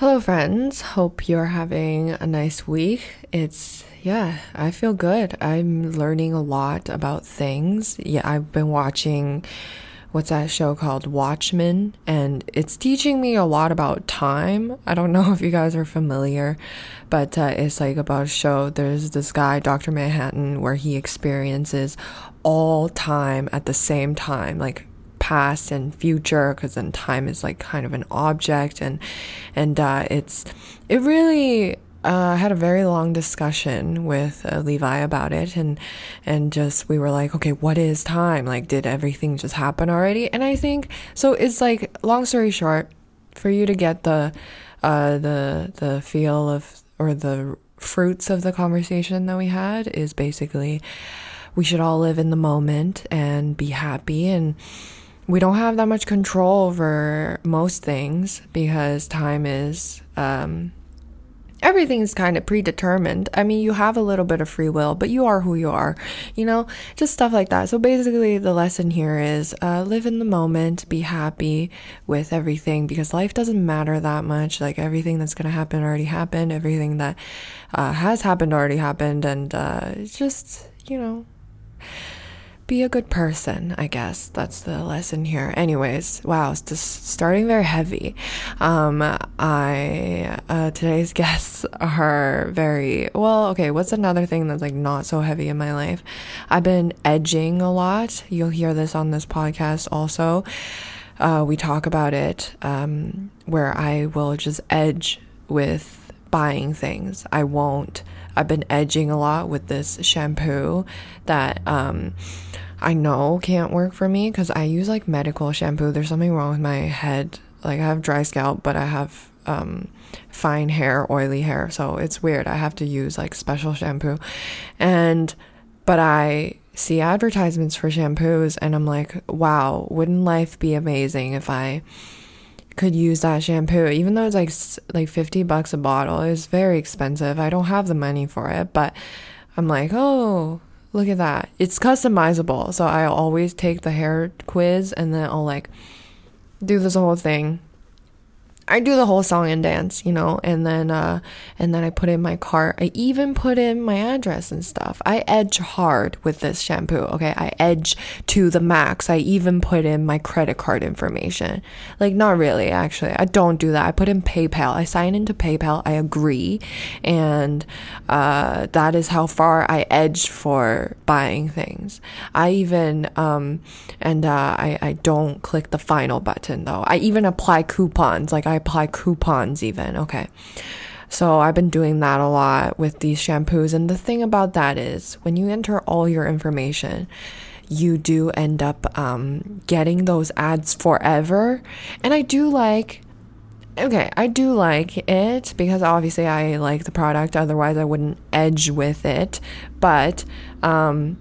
Hello, friends. Hope you're having a nice week. It's, yeah, I feel good. I'm learning a lot about things. Yeah, I've been watching what's that show called Watchmen, and it's teaching me a lot about time. I don't know if you guys are familiar, but uh, it's like about a show. There's this guy, Dr. Manhattan, where he experiences all time at the same time, like past and future because then time is like kind of an object and and uh, it's it really uh, had a very long discussion with uh, Levi about it, and and just we were like, okay, what is time? Like, did everything just happen already? And I think so. It's like, long story short, for you to get the uh, the the feel of or the fruits of the conversation that we had is basically we should all live in the moment and be happy and we don't have that much control over most things because time is um, everything's kind of predetermined. I mean, you have a little bit of free will, but you are who you are, you know, just stuff like that. So basically, the lesson here is uh, live in the moment, be happy with everything because life doesn't matter that much. Like everything that's going to happen already happened, everything that uh, has happened already happened, and uh, just, you know be a good person, I guess. That's the lesson here. Anyways, wow, it's just starting very heavy. Um, I, uh, today's guests are very, well, okay, what's another thing that's like not so heavy in my life? I've been edging a lot. You'll hear this on this podcast also. Uh, we talk about it, um, where I will just edge with buying things. I won't. I've been edging a lot with this shampoo that, um, I know can't work for me because I use like medical shampoo. There's something wrong with my head. Like I have dry scalp, but I have um, fine hair, oily hair. So it's weird. I have to use like special shampoo. And, but I see advertisements for shampoos and I'm like, wow, wouldn't life be amazing if I could use that shampoo even though it's like like 50 bucks a bottle it's very expensive i don't have the money for it but i'm like oh Look at that. It's customizable. So I always take the hair quiz and then I'll like do this whole thing I do the whole song and dance, you know, and then uh and then I put in my cart. I even put in my address and stuff. I edge hard with this shampoo, okay? I edge to the max. I even put in my credit card information. Like not really, actually. I don't do that. I put in PayPal. I sign into PayPal. I agree. And uh that is how far I edge for buying things. I even um and uh I I don't click the final button though. I even apply coupons. Like I apply coupons even. Okay. So I've been doing that a lot with these shampoos. And the thing about that is when you enter all your information, you do end up um, getting those ads forever. And I do like, okay, I do like it because obviously I like the product. Otherwise, I wouldn't edge with it. But, um,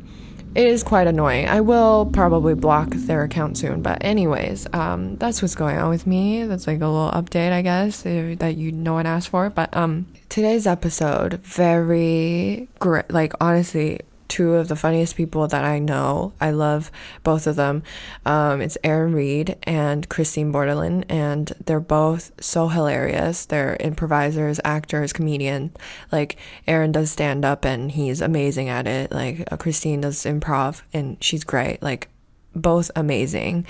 it is quite annoying. I will probably block their account soon, but anyways, um, that's what's going on with me. That's like a little update, I guess, if, that you no one asked for. But um, today's episode very great. Like honestly, two of the funniest people that I know. I love both of them. Um, it's Aaron Reed and Christine Bordelin, and they're both so hilarious. They're improvisers, actors, comedian. Like Aaron does stand up, and he's amazing at it. Like uh, Christine does improv, and she's great. Like both amazing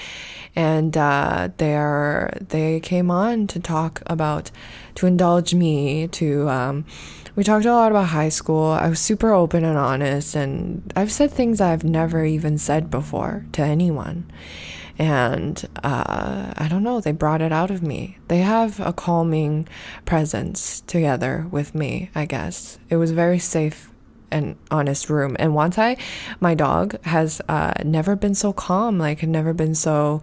and uh, they're they came on to talk about to indulge me to um, we talked a lot about high school i was super open and honest and i've said things i've never even said before to anyone and uh, i don't know they brought it out of me they have a calming presence together with me i guess it was very safe an honest room. And once I, my dog, has uh, never been so calm, like, never been so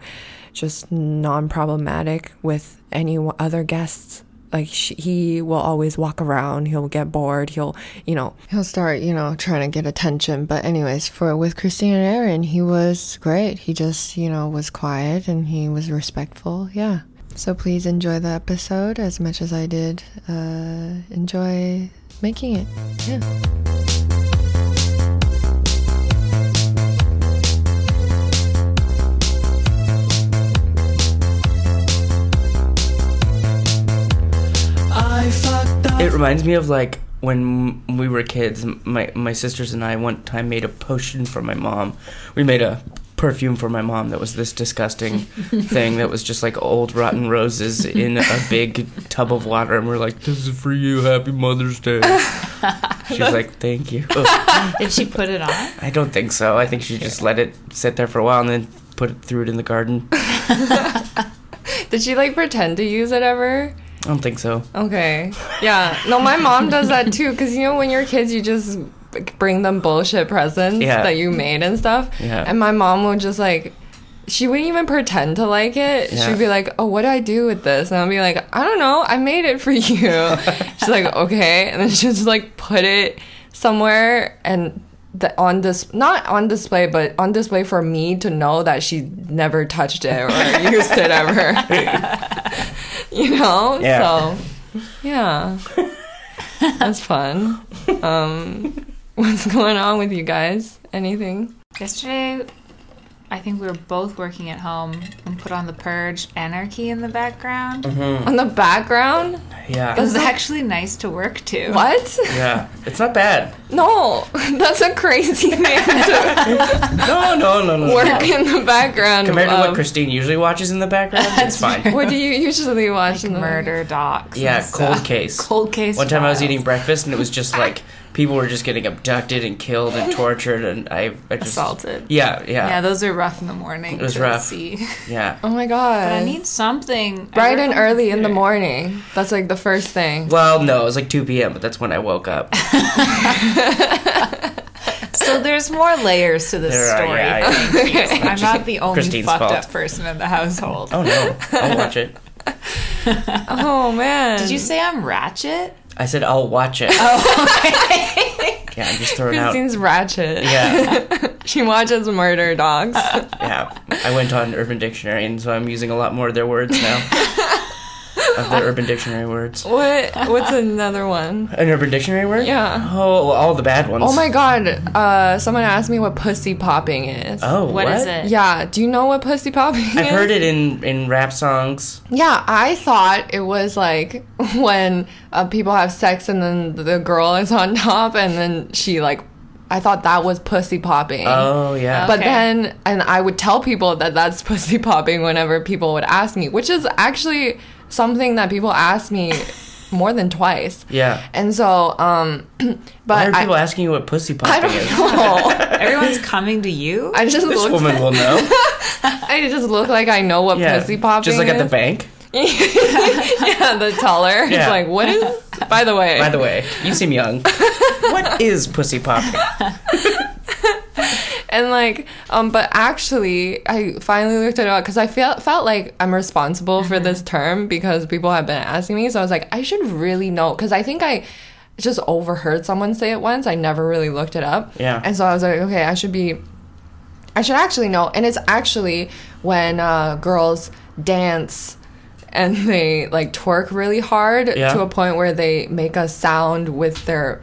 just non problematic with any other guests. Like, he will always walk around, he'll get bored, he'll, you know, he'll start, you know, trying to get attention. But, anyways, for with Christine and Aaron, he was great. He just, you know, was quiet and he was respectful. Yeah. So please enjoy the episode as much as I did uh, enjoy making it. Yeah. It reminds me of like when we were kids. My my sisters and I one time made a potion for my mom. We made a perfume for my mom that was this disgusting thing that was just like old rotten roses in a big tub of water and we're like this is for you happy mother's day she's like thank you Did she put it on? i don't think so i think she just let it sit there for a while and then put it threw it in the garden Did she like pretend to use it ever? Don't think so Okay. Yeah. No, my mom does that too. Cause you know when you're kids, you just bring them bullshit presents Yeah. that you made and stuff. Yeah. And my mom would just like. She wouldn't even pretend to like it. Yeah. She'd be like, "Oh, what do I do with this?" And I'd be like, "I don't know. I made it for you." She's like, "Okay," and then she'll just like put it somewhere and the, on this not on display, but on display for me to know that she never touched it or used it ever. you know? Yeah. So, yeah. That's fun. Um, what's going on with you guys? Anything? Yesterday, I think we were both working at home and put on the Purge Anarchy in the background. Mm-hmm. On the background? yeah It was actually nice to work to. What? yeah it's not bad No, that's a crazy thing to no no no no work in the background. compared to what of- christine usually watches in the background it's fine What do you usually watch in the Murder docs. yeah and cold stuff. case Cold case. One time I was files. eating breakfast and it was just like people were just getting abducted and killed and tortured and I, I just Assaulted. Yeah, Yeah, yeah, those are rough in the morning. It was rough. See. yeah. Oh my god. But I need something. Bright and early in the morning. That's like the first thing. Well, no, it was like 2 p.m., but that's when I woke up. So there's more layers to this There are, story. yeah, thank. I'm not the only Christine's fucked fault. up person in the household. Oh no, I'll watch it. Oh man. Did you say I'm ratchet? I said I'll watch it. Oh, Yeah, I'm just throwing out. Christine's ratchet. Yeah, she watches murder dogs. yeah. I went on Urban Dictionary, and so I'm using a lot more of their words now. of the Urban Dictionary words. what? What's another one? An Urban Dictionary word? Yeah. Oh, well, all the bad ones. Oh my god. Uh, someone asked me what pussy popping is. Oh, what is it? Yeah. Do you know what pussy popping is? I've heard it in in rap songs. Yeah, I thought it was like when uh, people have sex and then the girl is on top and then she like. I thought that was pussy popping. Oh yeah. But Okay. then, and I would tell people that that's pussy popping whenever people would ask me, which is actually something that people ask me more than twice. yeah. And so, um, Why but are I, people asking you what pussy I don't is? know. Everyone's coming to you. I just This look. woman will know. I just look like I know what Yeah. pussy popping Just like at the bank. yeah, the teller. It's Yeah. like, what is? By the way, By the way, you seem young. what is pussy popping? And like, um, but actually, I finally looked it up because I felt felt like I'm responsible for this term because people have been asking me. So I was like, I should really know because I think I just overheard someone say it once. I never really looked it up. Yeah. and so I was like, okay, I should be. I should actually know, and it's actually when uh, girls dance and they like twerk really hard Yeah. to a point where they make a sound with their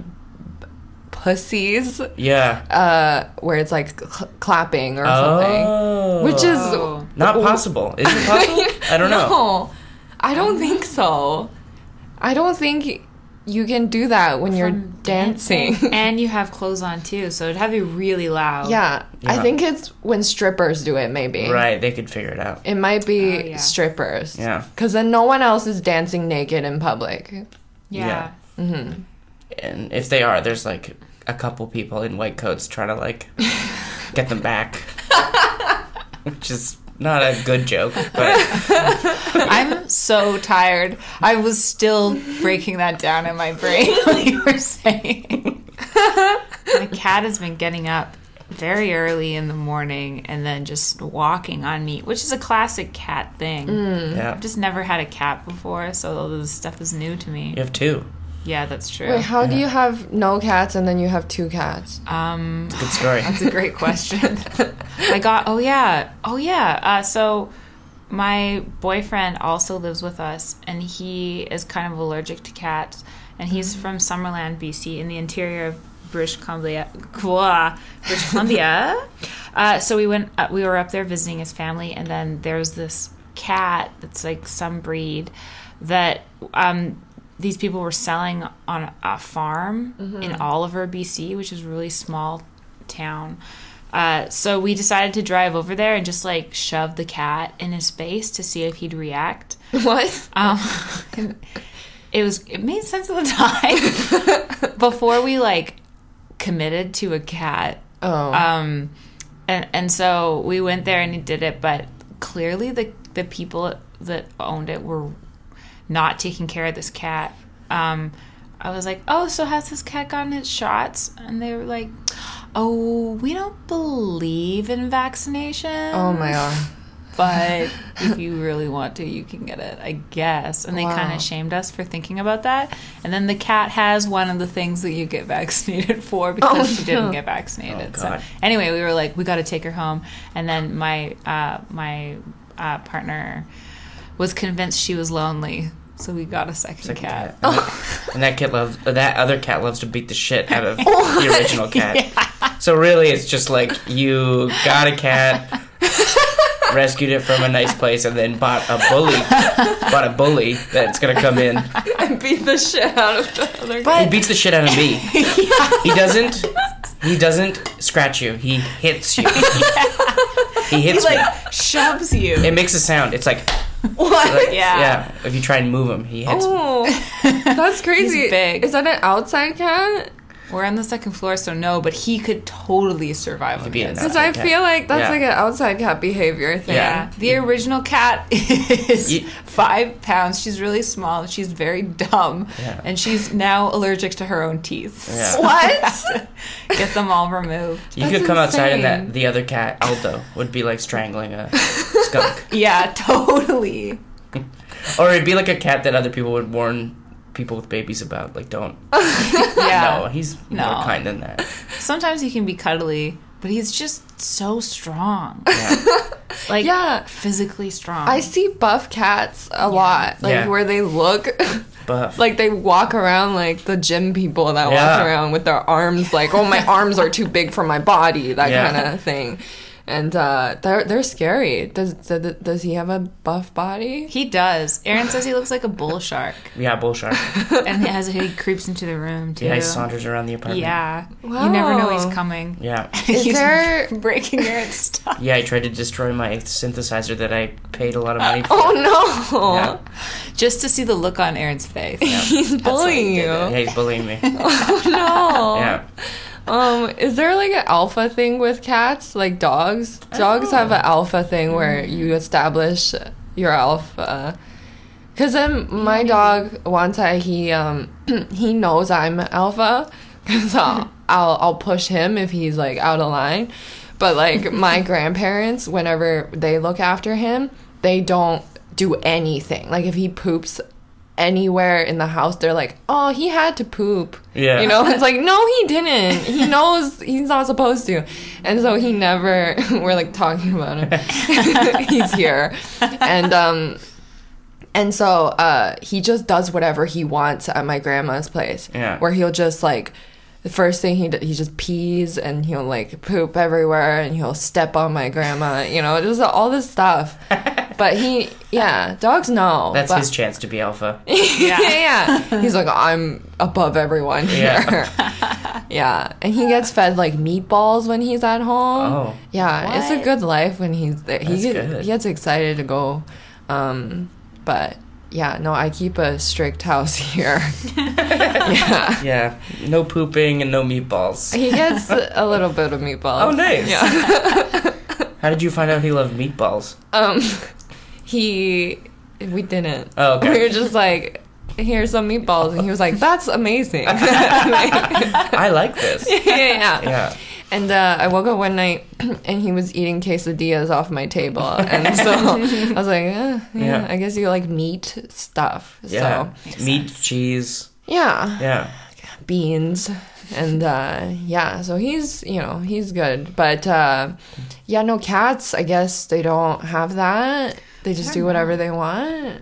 pussies, Yeah. uh, where it's like cl- clapping or something, Oh. which is Oh. not possible. Is it possible? I don't know. no, I don't think so. I don't think you can do that when you're From dancing. and you have clothes on too, so it'd have to be really loud. yeah, I think it's when strippers do it. Maybe Right, they could figure it out. It might be Oh, yeah. strippers. Yeah. Because then no one else is dancing naked in public. Yeah. And if they are, there's like a couple people in white coats trying to like get them back. Which is not a good joke, but I'm so tired. I was still breaking that down in my brain when you were saying. my cat has been getting up very early in the morning and then just walking on me, which is a classic cat thing. Mm. yeah. I've just never had a cat before, so all this stuff is new to me. You have two. Yeah, that's true. Wait, how do you have no cats and then you have two cats? Um, Good story. That's a great question. I got, oh yeah, oh yeah. Uh, so my boyfriend also lives with us, and he is kind of allergic to cats. And he's from Summerland, BC, in the interior of British Columbia. British Columbia. uh, so we went, uh, we were up there visiting his family, and then there's this cat that's like some breed that um, these people were selling on a farm in Oliver, BC, which is a really small town. Uh, so we decided to drive over there and just like shove the cat in his face to see if he'd react. What? Um, it was it made sense at the time before we like committed to a cat. Oh. Um, and and so we went there and he did it, but clearly the the people that owned it were not taking care of this cat. Um, I was like, "Oh, so has this cat gotten its shots?" And they were like, "Oh, we don't believe in vaccination." oh my god. but if you really want to, you can get it, I guess. And they kind of shamed us for thinking about that. And then the cat has one of the things that you get vaccinated for because Oh, she didn't no. get vaccinated. Oh, so God. anyway, we were like, we got to take her home. And then my uh, my uh, partner was convinced she was lonely, so we got a second, Second cat. cat. And, that, and that cat loves uh, that other cat loves to beat the shit out of the original cat. So really, it's just like you got a cat, rescued it from a nice place, and then bought a bully, bought a bully that's gonna come in. I beat the shit out of the other He beats the shit out of me. He doesn't. He doesn't scratch you. He hits you. He He hits me. like shoves you. It makes a sound. It's like, What? Yeah. yeah. If you try and move him, he hits. Oh, that's crazy. Big. Is that an outside cat? We're on the second floor, so no, but he could totally survive on be the an inside. Because I cat. feel like that's Yeah. like an outside cat behavior thing. Yeah. The original cat is Ye- five pounds. She's really small. She's very dumb. Yeah. And she's now allergic to her own teeth. Yeah. What? we have to Get them all removed. You That's could come outside and that the other cat, Aldo, would be like strangling a skunk. Yeah, totally. Or it'd be like a cat that other people would warn people with babies about. Like, don't. Yeah. No, he's No. more kind than that. Sometimes he can be cuddly, but he's just so strong. Yeah. Like, Yeah. physically strong. I see buff cats a lot, like Yeah. where they look Buff. like they walk around like the gym people that walk around with their arms like, oh, my arms are too big for my body, that Yeah. kind of thing. And uh, they're they're scary. Does, does does he have a buff body? He does. Aaron says he looks like a bull shark. yeah, bull shark. And he, has, he creeps into the room, too. Yeah, he saunters around the apartment. Yeah. You never know he's Wow. coming. Yeah. Is he's there- breaking Aaron's stuff. Yeah, he tried to destroy my synthesizer that I paid a lot of money for. Oh no! Yeah. Just to see the look on Aaron's face. He's bullying he you. Yeah, he's bullying me. Oh no! Yeah. Um, is there like an alpha thing with cats, like dogs? Dogs have an alpha thing where you establish your alpha. Cause then my dog, once I he um he knows I'm alpha, cause I'll, I'll I'll push him if he's like out of line. But like my grandparents, whenever they look after him, they don't do anything. Like if he poops anywhere in the house, they're like, "Oh, he had to poop." Yeah. You know, it's like, "No, he didn't. He knows he's not supposed to." And so he never we're like talking about him. he's here. And um and so uh he just does whatever he wants at my grandma's place. Yeah. Where he'll just like the first thing he d- he just pees and he'll like poop everywhere and he'll step on my grandma, you know, just all this stuff. But he, yeah, dogs know. That's but- his chance to be alpha. yeah. yeah. He's like, I'm above everyone here. Yeah. Yeah. And he gets fed like meatballs when he's at home. Oh. Yeah. It's a good life when he's there. He, That's get, good. he gets excited to go. Um, but yeah, no, I keep a strict house here. yeah. Yeah. No pooping and no meatballs. He gets a little bit of meatballs. Oh, nice. Yeah. How did you find out he loved meatballs? um, he, we didn't. Oh, okay. We were just like, here's some meatballs. And he was like, that's amazing. I like this. yeah, yeah. Yeah. And uh, I woke up one night and he was eating quesadillas off my table. And so I was like, eh, yeah, Yeah. I guess you like meat stuff. Yeah. So, Meat, cheese. yeah, Yeah. beans. And uh, yeah, so he's, you know, he's good. But uh, yeah, no cats, I guess they don't have that. They just do whatever they want.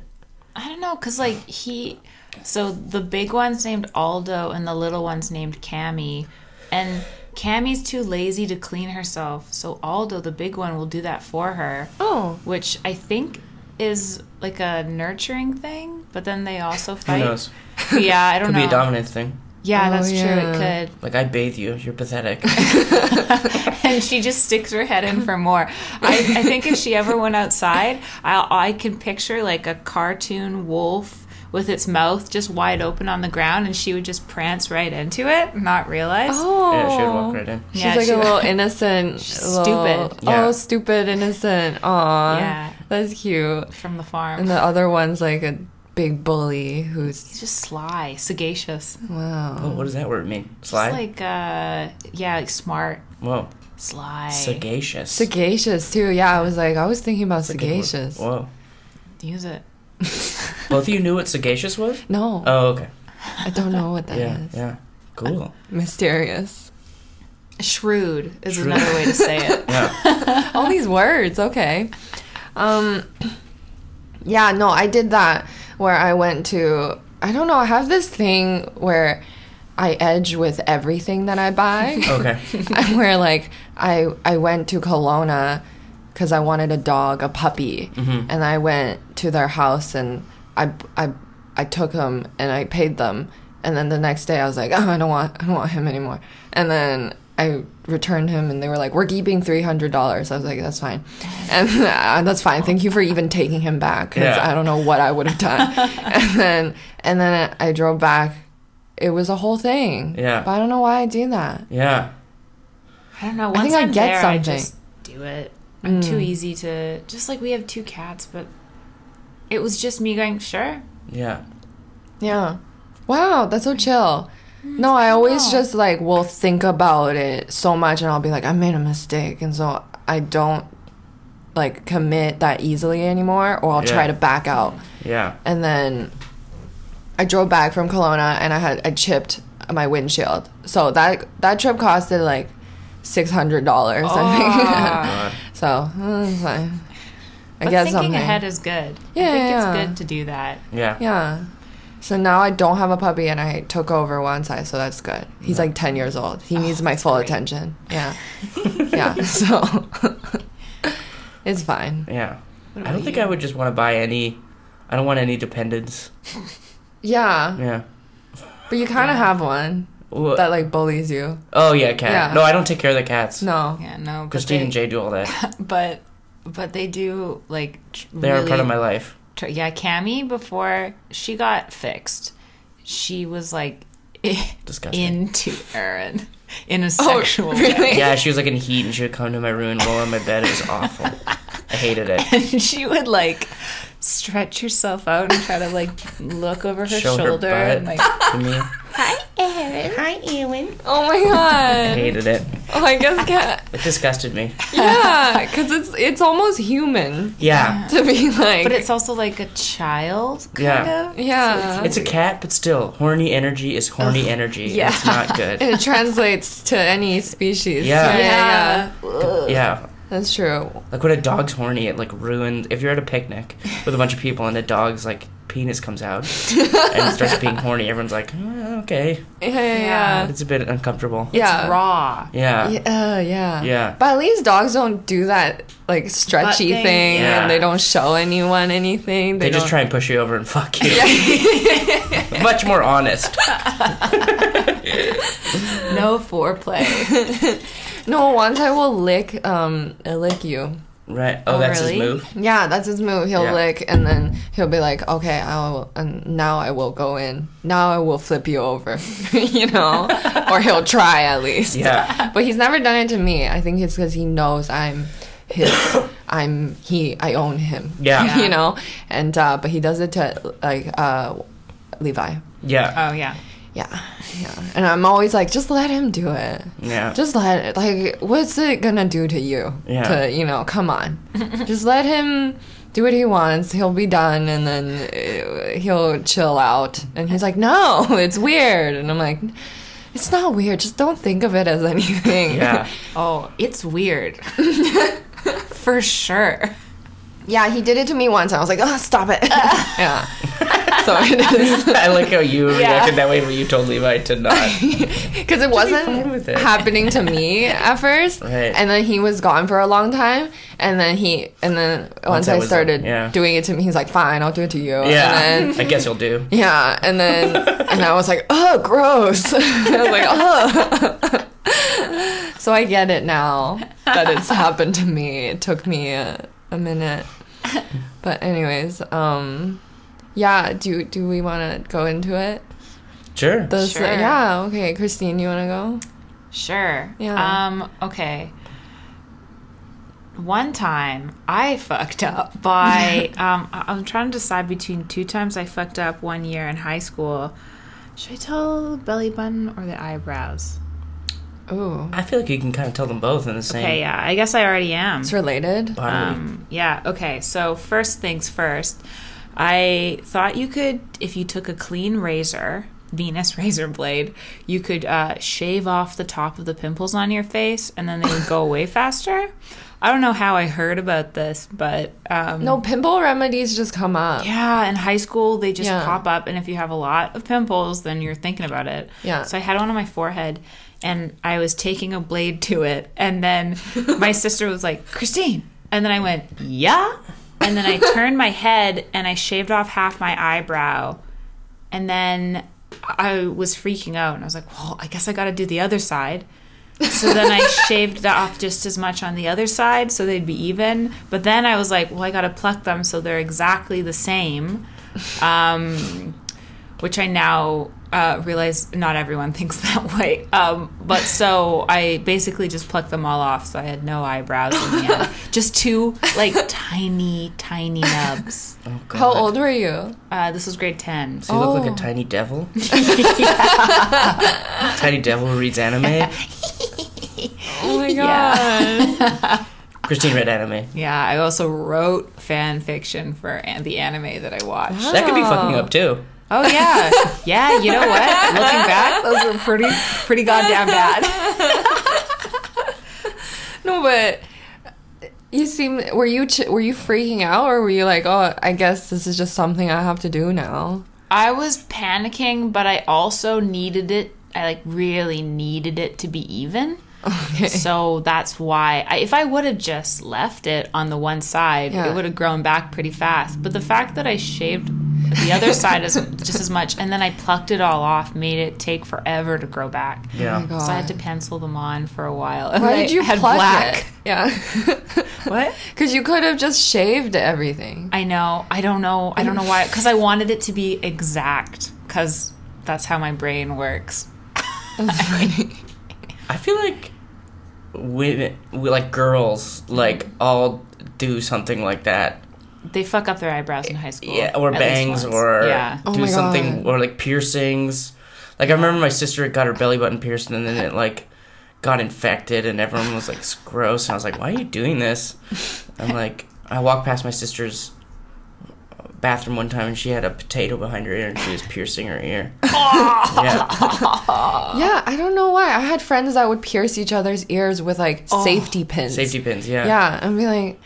I don't know, cause like he, so the big one's named Aldo and the little one's named Cammy, and Cammy's too lazy to clean herself, so Aldo, the big one, will do that for her, Oh, which I think is like a nurturing thing. But then they also Who fight. knows? yeah, I don't Could know. Could be a dominant thing. Yeah, Oh, that's true. It could. Like I bathe you. You're pathetic. and she just sticks her head in for more. I, I think if she ever went outside, I, I can picture like a cartoon wolf with its mouth just wide open on the ground, and she would just prance right into it, not realize. Oh, yeah, she would walk right in. She's Yeah, like she a would- little innocent, Stupid. little- Yeah. Oh, stupid, innocent. Aw, Yeah. that's cute. From the farm. And the other one's like a big bully who's He's just sly, sagacious. wow. Oh, what does that word mean? Sly. Just like, uh, yeah, like smart, Whoa. sly. Sagacious. Sagacious too. Yeah, I was like, I was thinking about That's a good word. sagacious. Whoa. Use it. Both of you knew what sagacious was? No, Oh, okay. I don't know what that is. Yeah, yeah. Cool. Mysterious. Shrewd is Shrewd. another way to say it. Yeah. All these words. Okay. Um. Yeah. No, I did that where I went to. I don't know. I have this thing where I edge with everything that I buy. Okay. where like I I went to Kelowna because I wanted a dog, a puppy, mm-hmm. and I went to their house and I I I took him and I paid them, and then the next day I was like, oh, I don't want I don't want him anymore, and then. I returned him and they were like, We're keeping $300. I was like, That's fine. And uh, that's fine. Thank you for even taking him back because Yeah. I don't know what I would have done. and then, and then I drove back. It was a whole thing. Yeah. But I don't know why I do that. Yeah. I don't know. I Once think I I'm get there, I something. just do it. I'm too easy to. Just like we have two cats, but it was just me going, sure. Yeah. Yeah. Wow, that's so chill. No, I always just like will think about it so much and I'll be like, I made a mistake. And so I don't like commit that easily anymore or I'll try to back out. Yeah. And then I drove back from Kelowna and I had I chipped my windshield. So that that trip costed like six hundred dollars, I think. So uh, it's. I. But guess thinking something. ahead is good. Yeah, I think yeah. it's good to do that. Yeah. Yeah. So now I don't have a puppy and I took over one side, so that's good. He's like 10 years old. He oh, needs my full attention. Yeah. yeah. So it's fine. Yeah. I don't think you? I would just want to buy any. I don't want any dependents. Yeah. Yeah. But you kind of have one Wha- that like bullies you. oh yeah, cat. Yeah. No, I don't take care of the cats. No. Yeah, no. Christine they, and Jay do all that. But but they do like. tr- They are really part of my life. Tr- yeah, Cammy before she got fixed, she was like Disgusting. into Aaron in a oh, sexual way. really? Yeah, she was like in heat, and she would come to my room and roll on my bed. It was awful. I hated it. and she would like stretch herself out and try to like look over her Show her shoulder butt. and like To me, Oh my god. I hated it. Oh, I guess cat. It disgusted me. Yeah, because it's it's almost human Yeah, to be like. but it's also like a child kind Yeah. of yeah. it's a cat, but still, horny energy is horny energy. yeah. It's not good. and it translates to any species. Yeah. yeah, yeah. Yeah, That's true. like when a dog's horny, it like ruins. If you're at a picnic with a bunch of people and the dog's like penis comes out and starts being horny, everyone's like, "Oh, okay, Yeah, yeah, yeah. it's a bit uncomfortable. Yeah. it's raw Yeah, Yeah, uh, yeah. Yeah. But at least dogs don't do that like stretchy thing, thing, yeah. and they don't show anyone anything. they, They, just try and push you over and fuck you. Much more honest. no foreplay No, once I will lick um lick you. Right. Oh, Oh, that's really? his move. Yeah, that's his move. He'll Yeah. lick, and then he'll be like, "Okay, I will." And now I will go in. Now I will flip you over, you know, or he'll try at least. Yeah. But he's never done it to me. I think it's because he knows I'm his. I'm he. I own him. Yeah. you know. And uh, but he does it to like uh, Levi. Yeah. oh yeah Yeah, yeah. And I'm always like, just let him do it. Yeah. Just let it. Like, what's it gonna do to you? Yeah. To you know, come on. just let him do what he wants. He'll be done, and then uh, he'll chill out. And he's like, no, it's weird. And I'm like, it's not weird. Just don't think of it as anything. Yeah. oh it's weird for sure Yeah, he did it to me once. And I was like, oh, stop it. yeah. So it is. I like how you reacted that way, but you told Levi to not. Because it wasn't it. happening to me at first, Right. and then he was gone for a long time, and then he, and then once, I I started yeah. doing it to me, he's like, "Fine, I'll do it to you." Yeah, And then, I guess you'll do. yeah, and then and I was like, "Oh, gross!" I was like, "Oh." so I get it now that it's happened to me. It took me a, a minute, but anyways, um, yeah. Do do we want to go into it? Sure. The Sure. yeah. Okay, Christine, you want to go? Sure. Yeah. Um, okay. One time I fucked up by um I- I'm trying to decide between two times I fucked up one year in high school. Should I tell belly button or the eyebrows? Ooh. I feel like you can kind of tell them both in the same Okay, yeah. I guess I already am. It's related. Um, yeah, okay. So, first things first, I thought you could, if you took a clean razor, Venus razor blade, you could uh, shave off the top of the pimples on your face and then they would go away faster. I don't know how I heard about this, but um, no, pimple remedies just come up. yeah, in high school they just Yeah. pop up, and if you have a lot of pimples, then you're thinking about it. Yeah. So I had one on my forehead, and I was taking a blade to it, and then my sister was like, "Christine," and then I went, "Yeah," and then I turned my head and I shaved off half my eyebrow, and then I was freaking out, and I was like, "Well, I guess I got to do the other side." So then I shaved off just as much on the other side so they'd be even. But then I was like, well, I got to pluck them so they're exactly the same. Um, which I now uh, realize not everyone thinks that way. Um, but so I basically just plucked them all off so I had no eyebrows in the end. Just two, like, tiny, tiny nubs. oh, How old were you? Uh, this was grade 10. So you look like Oh. a tiny devil? tiny devil reads anime? Oh my god. Christine read anime. Yeah, I also wrote fan fiction for an- the anime that I watched. That could be fucking up too. Oh yeah, yeah. You know what? Looking back, those were pretty, pretty goddamn bad. no, but you seem were you ch- were you freaking out or were you like, "Oh, I guess this is just something I have to do now." I was panicking, but I also needed it. I like really needed it to be even. Okay. So that's why, I, if I would have just left it on the one side, Yeah. it would have grown back pretty fast. But the fact that I shaved the other side as just as much, and then I plucked it all off, made it take forever to grow back. Oh yeah. Oh. So I had to pencil them on for a while. And Why did you had pluck black? it? Yeah. What? Because you could have just shaved everything. I know. I don't know. I don't know why. Because I wanted it to be exact. Because that's how my brain works. That's funny. I feel like women, we like girls, like all do something like that. They fuck up their eyebrows in high school. Yeah, or bangs, or yeah. Oh do my something, God. or like piercings. Like I remember my sister got her belly button pierced, and then it like got infected, and everyone was like, "It's gross." And I was like, "Why are you doing this?" I'm like, I walked past my sister's bathroom one time, and she had a potato behind her ear, and she was piercing her ear. yeah, yeah, I don't know why. I had friends that would pierce each other's ears with like safety pins. safety pins. Yeah, Yeah, and be like,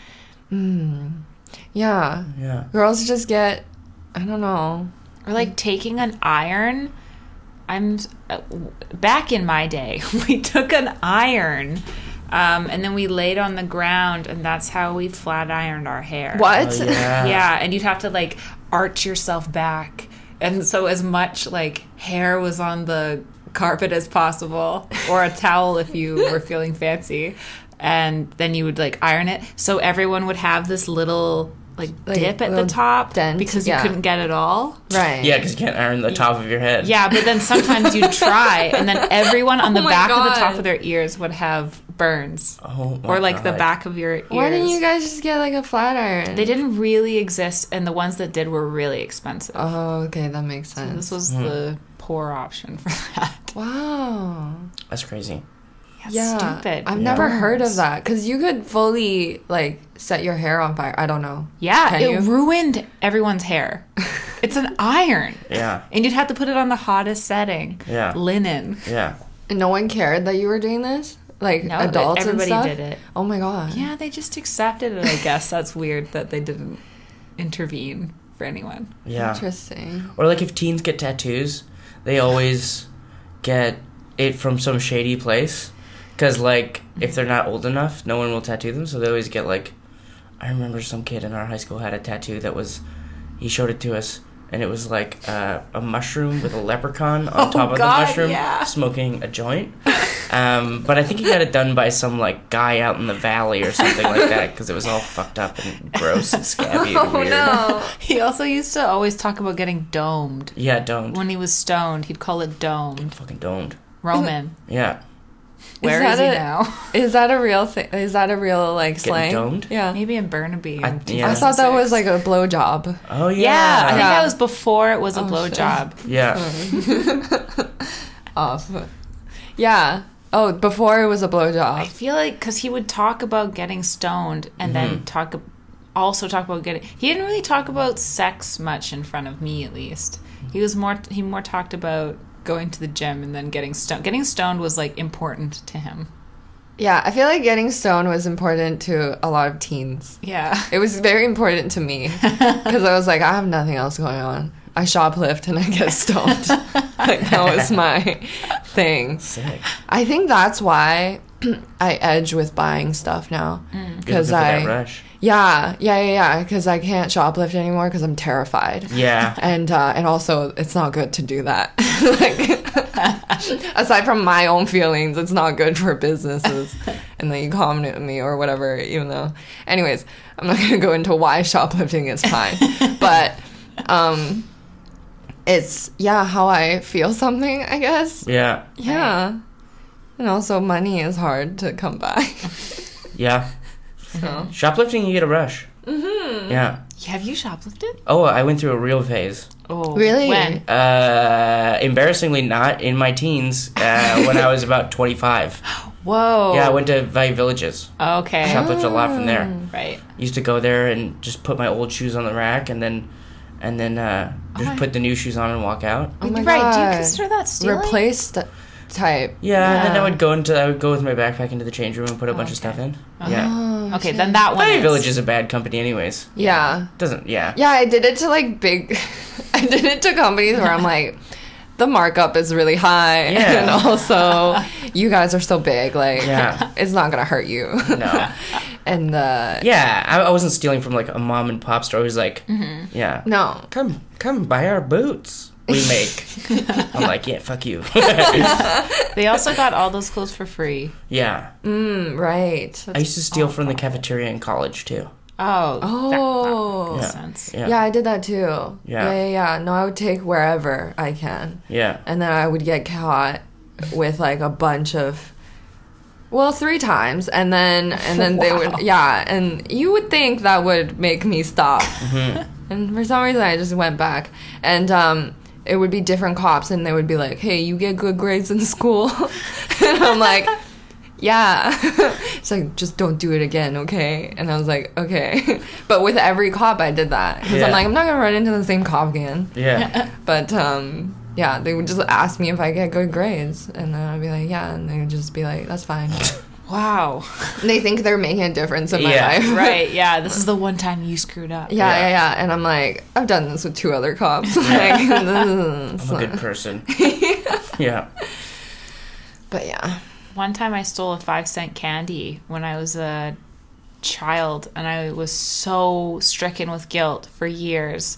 hmm. Yeah. yeah. Girls just get, I don't know. Or like taking an iron. I'm uh, back in my day. We took an iron, um, and then we laid on the ground, and that's how we flat ironed our hair. What? Oh, yeah. Yeah, and you'd have to like arch yourself back, and so as much like hair was on the carpet as possible, or a towel if you were feeling fancy, and then you would like iron it. So everyone would have this little like, Like, dip at the top dent, because you yeah. couldn't get it all. Right. Yeah, because you can't iron the top of your head. Yeah, but then sometimes you'd try, and then everyone on oh the Oh my back of the top of their ears would have burns, Oh, my or like the back of your ears. Why didn't you guys just get like a flat iron? They didn't really exist, and the ones that did were really expensive. Oh, okay, that makes sense. This was hmm. the poor option for that. wow. That's crazy. Yeah, Yeah. stupid. I've Yeah. never heard of that because you could fully like set your hair on fire. I don't know. yeah, Can it you? ruined everyone's hair. it's an iron, Yeah, and you'd have to put it on the hottest setting. Yeah. linen. yeah. And no one cared that you were doing this. Like No, adults everybody and stuff? did it. Oh my god. Yeah, they just accepted it. I guess that's weird that they didn't intervene for anyone. Yeah. Interesting. Or like if teens get tattoos, they always get it from some shady place. Because like if they're not old enough, no one will tattoo them. So they always get like. I remember some kid in our high school had a tattoo that was. He showed it to us, and it was like uh, a mushroom with a leprechaun on Oh, top of God, the mushroom, yeah. smoking a joint. Um, but I think he got it done by some like guy out in the valley or something like that because it was all fucked up and gross and scabby and Oh weird. no. He also used to always talk about getting domed. Yeah, don't. When he was stoned, he'd call it domed. Fucking don't. Roman, Yeah. Where that is he a- now? Is that a real thing? Is that a real like slang? domed? Yeah. Maybe in Burnaby. I- yeah. I thought that was like a blowjob. Oh yeah. Yeah, I think Yeah. that was before it was a Oh, shit. blowjob. Yeah. Off. Yeah. Oh, before it was a I blowjob. I feel like because he would talk about getting stoned and then mm-hmm. talk, also talk about getting. He didn't really talk about sex much in front of me, at least. He was more. He more talked about going to the gym and then getting stoned. Getting stoned was like important to him. Yeah, I feel like getting stoned was important to a lot of teens. Yeah. It was very important to me because I was like, I have nothing else going on. I shoplift and I get stoned. like that was my thing. Sick. I think that's why I edge with buying stuff now mm. because looking for I that rush. Yeah yeah yeah yeah because I can't shoplift anymore because I'm terrified. Yeah. and uh, and also it's not good to do that. like, aside from my own feelings, it's not good for businesses and the economy or whatever. Even though, anyways, I'm not gonna go into why shoplifting is fine, but um, it's yeah how I feel something. I guess Yeah. yeah, and also money is hard to come by. Yeah. So Shoplifting, you get a rush. Mm-hmm. Yeah. Have you shoplifted? Oh, I went through a real phase. Oh, Really? When? Uh, embarrassingly, not in my teens. Uh, when I was about 25. Whoa. Yeah, I went to Value Villages. Okay. Shoplifted a lot from there. Right. Used to go there and just put my old shoes on the rack and then, and then uh, just my- put the new shoes on and walk out. oh my right. Do you god, consider that stealing? replaced type. Yeah, and then I would go into I would go with my backpack into the change room and put a bunch of stuff in. Uh-huh. Yeah. Oh, Okay, shit. then that one. Value is. Village is a bad company, anyways. Yeah. Doesn't yeah. Yeah, I did it to like big. I did it to companies where I'm like, the markup is really high, Yeah. and also you guys are so big, like, Yeah. it's not gonna hurt you. No. and uh, Yeah, I, I wasn't stealing from like a mom and pop store. It was like, Mm-hmm. yeah, no, come come buy our boots we make. I'm like, yeah, fuck you. They also got all those clothes for free. yeah, mm, right. I used to steal from the cafeteria in college too. Oh. Oh. That, that makes Yeah. sense. Yeah, Yeah, I did that too. Yeah. yeah, yeah, yeah. No, I would take wherever I can, yeah, and then I would get caught with like a bunch of. Well, three times, and then and then they would yeah, and you would think that would make me stop, and for some reason I just went back, and um, it would be different cops, and they would be like, "Hey, you get good grades in school," and I'm like, "Yeah," it's like just don't do it again, okay? And I was like, "Okay," but with every cop I did that because Yeah. I'm like, I'm not gonna run into the same cop again, yeah. but um. Yeah, they would just ask me if I get good grades, and then I'd be like, "Yeah," and they would just be like, "That's fine." Wow. they think they're making a difference in my Yeah. life, right. Yeah. This is the one time you screwed up. Yeah, Yeah. yeah, yeah. And I'm like, I've done this with two other cops. like, I'm a good person. yeah, but yeah. One time I stole a five cent candy when I was a child, and I was so stricken with guilt for years.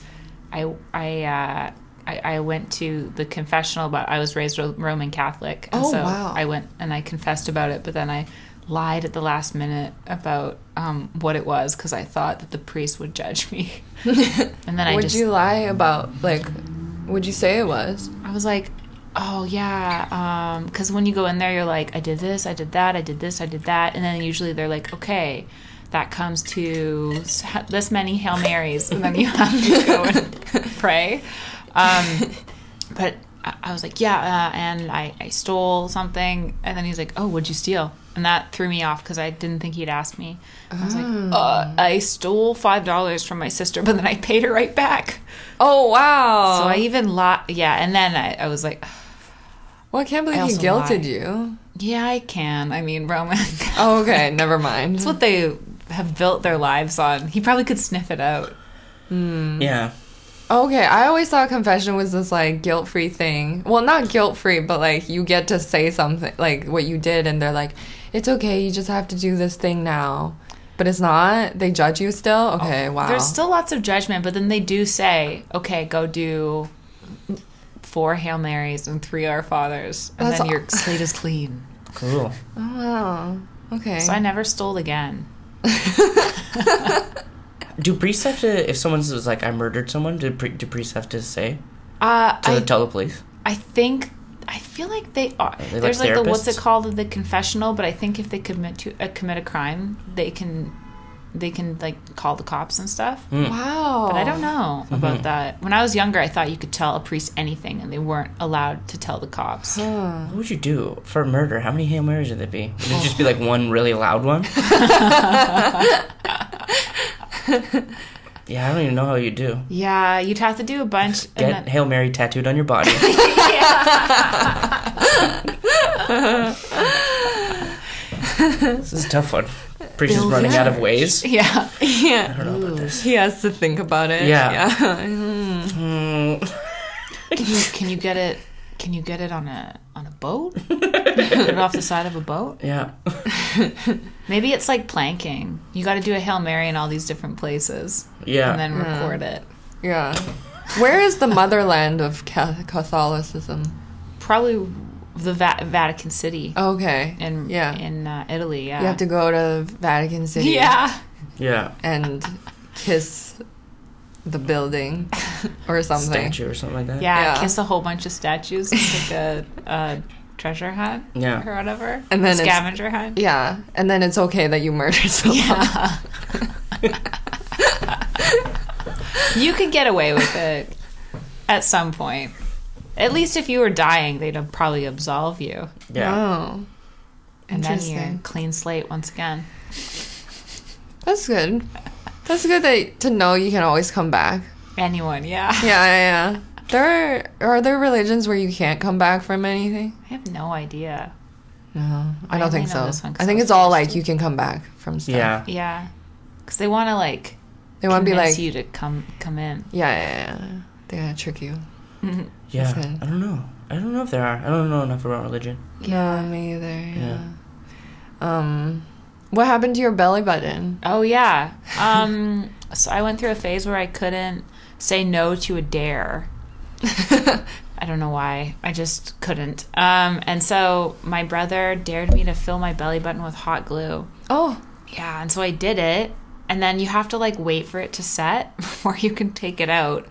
I I uh, I, I went to the confessional, but I was raised Ro- Roman Catholic, and Oh, so wow. I went and I confessed about it. But then I lied at the last minute about um, what it was because I thought that the priest would judge me. and then I would just you lie about like? Would you say it was? I was like, oh yeah, because when you go in there, you're like, I did this, I did that, I did this, I did that, and then usually they're like, okay, that comes to this many hail marys, and then you have to go and pray. Um, but I I was like, yeah, uh, and I, I stole something, and then he's like, oh, what'd you steal? And that threw me off because I didn't think he'd ask me. I was like, uh, I stole five dollars from my sister, but then I paid her right back. Oh wow! So I even lied. Yeah, and then I, I was like, Well, I can't believe I he guilted lie. you. Yeah, I can. I mean, Roman. Oh, okay. Never mind. That's what they have built their lives on. He probably could sniff it out. Hmm. Yeah. Okay, I always thought confession was this like guilt free thing. Well, not guilt free, but like you get to say something like what you did, and they're like, it's okay, you just have to do this thing now. But it's not. They judge you still? Okay, oh, wow. There's still lots of judgment, but then they do say, okay, go do four Hail Marys and three Our Fathers, and That's then aw- your slate is clean. Cool. Oh, wow. Okay. So I never stole again. Do priests have to, if someone was like, I murdered someone, do, pri- do priests have to say? Uh, To I, tell the police? I think I feel like they are. they There's like the what's it called the confessional, but I think if they commit to uh, commit a crime, they can they can like call the cops and stuff. Hmm. wow. But I don't know mm-hmm. about that. When I was younger, I thought you could tell a priest anything, and they weren't allowed to tell the cops. What would you do for murder? How many Hail Marys would it be? Would it just be like oh. one really loud one? yeah, I don't even know how you do. Yeah, you'd have to do a bunch. and Get then- Hail Mary tattooed on your body. this is a tough one. Priest is running out of ways. yeah. Yeah. I don't know about this. He has to think about it. Yeah. Yeah. Mm, Can you, can you get it? Can you get it on a on a boat? Put it off the side of a boat. yeah. Maybe it's like planking. You got to do a hail mary in all these different places, Yeah. and then record it. yeah. Where is the motherland of Catholicism? Probably the Va- Vatican City Okay. in yeah. in uh, Italy. Yeah. you have to go to Vatican City. yeah. yeah. And kiss the building or something. Statue or something like that. Yeah, Yeah. kiss a whole bunch of statues, It's like a, a treasure hunt Yeah. or whatever, And then it's- scavenger hunt. Yeah. And then it's okay that you murdered someone. Yeah. you could get away with it at some point. At least if you were dying, they'd probably absolve you. Yeah. Oh. And then you're clean slate once again. That's good. That's good that, to know you can always come back. Anyone, yeah. Yeah, yeah, yeah. There are, are there religions where you can't come back from anything? I have no idea. No, I I don't think so. this I I think it's all like you can come back from stuff. Yeah. Yeah. Because they want to, like, They want to be like, you to come come in. yeah, yeah, yeah. They're gonna trick you. Yeah. That's good. I don't know. I don't know if there are. I don't know enough about religion. Yeah, me either. Yeah. Yeah. Um, what happened to your belly button? Oh yeah. Um so I went through a phase where I couldn't say no to a dare. I don't know why. I just couldn't. Um and so my brother dared me to fill my belly button with hot glue. Oh, Yeah, and so I did it. And then you have to like wait for it to set before you can take it out.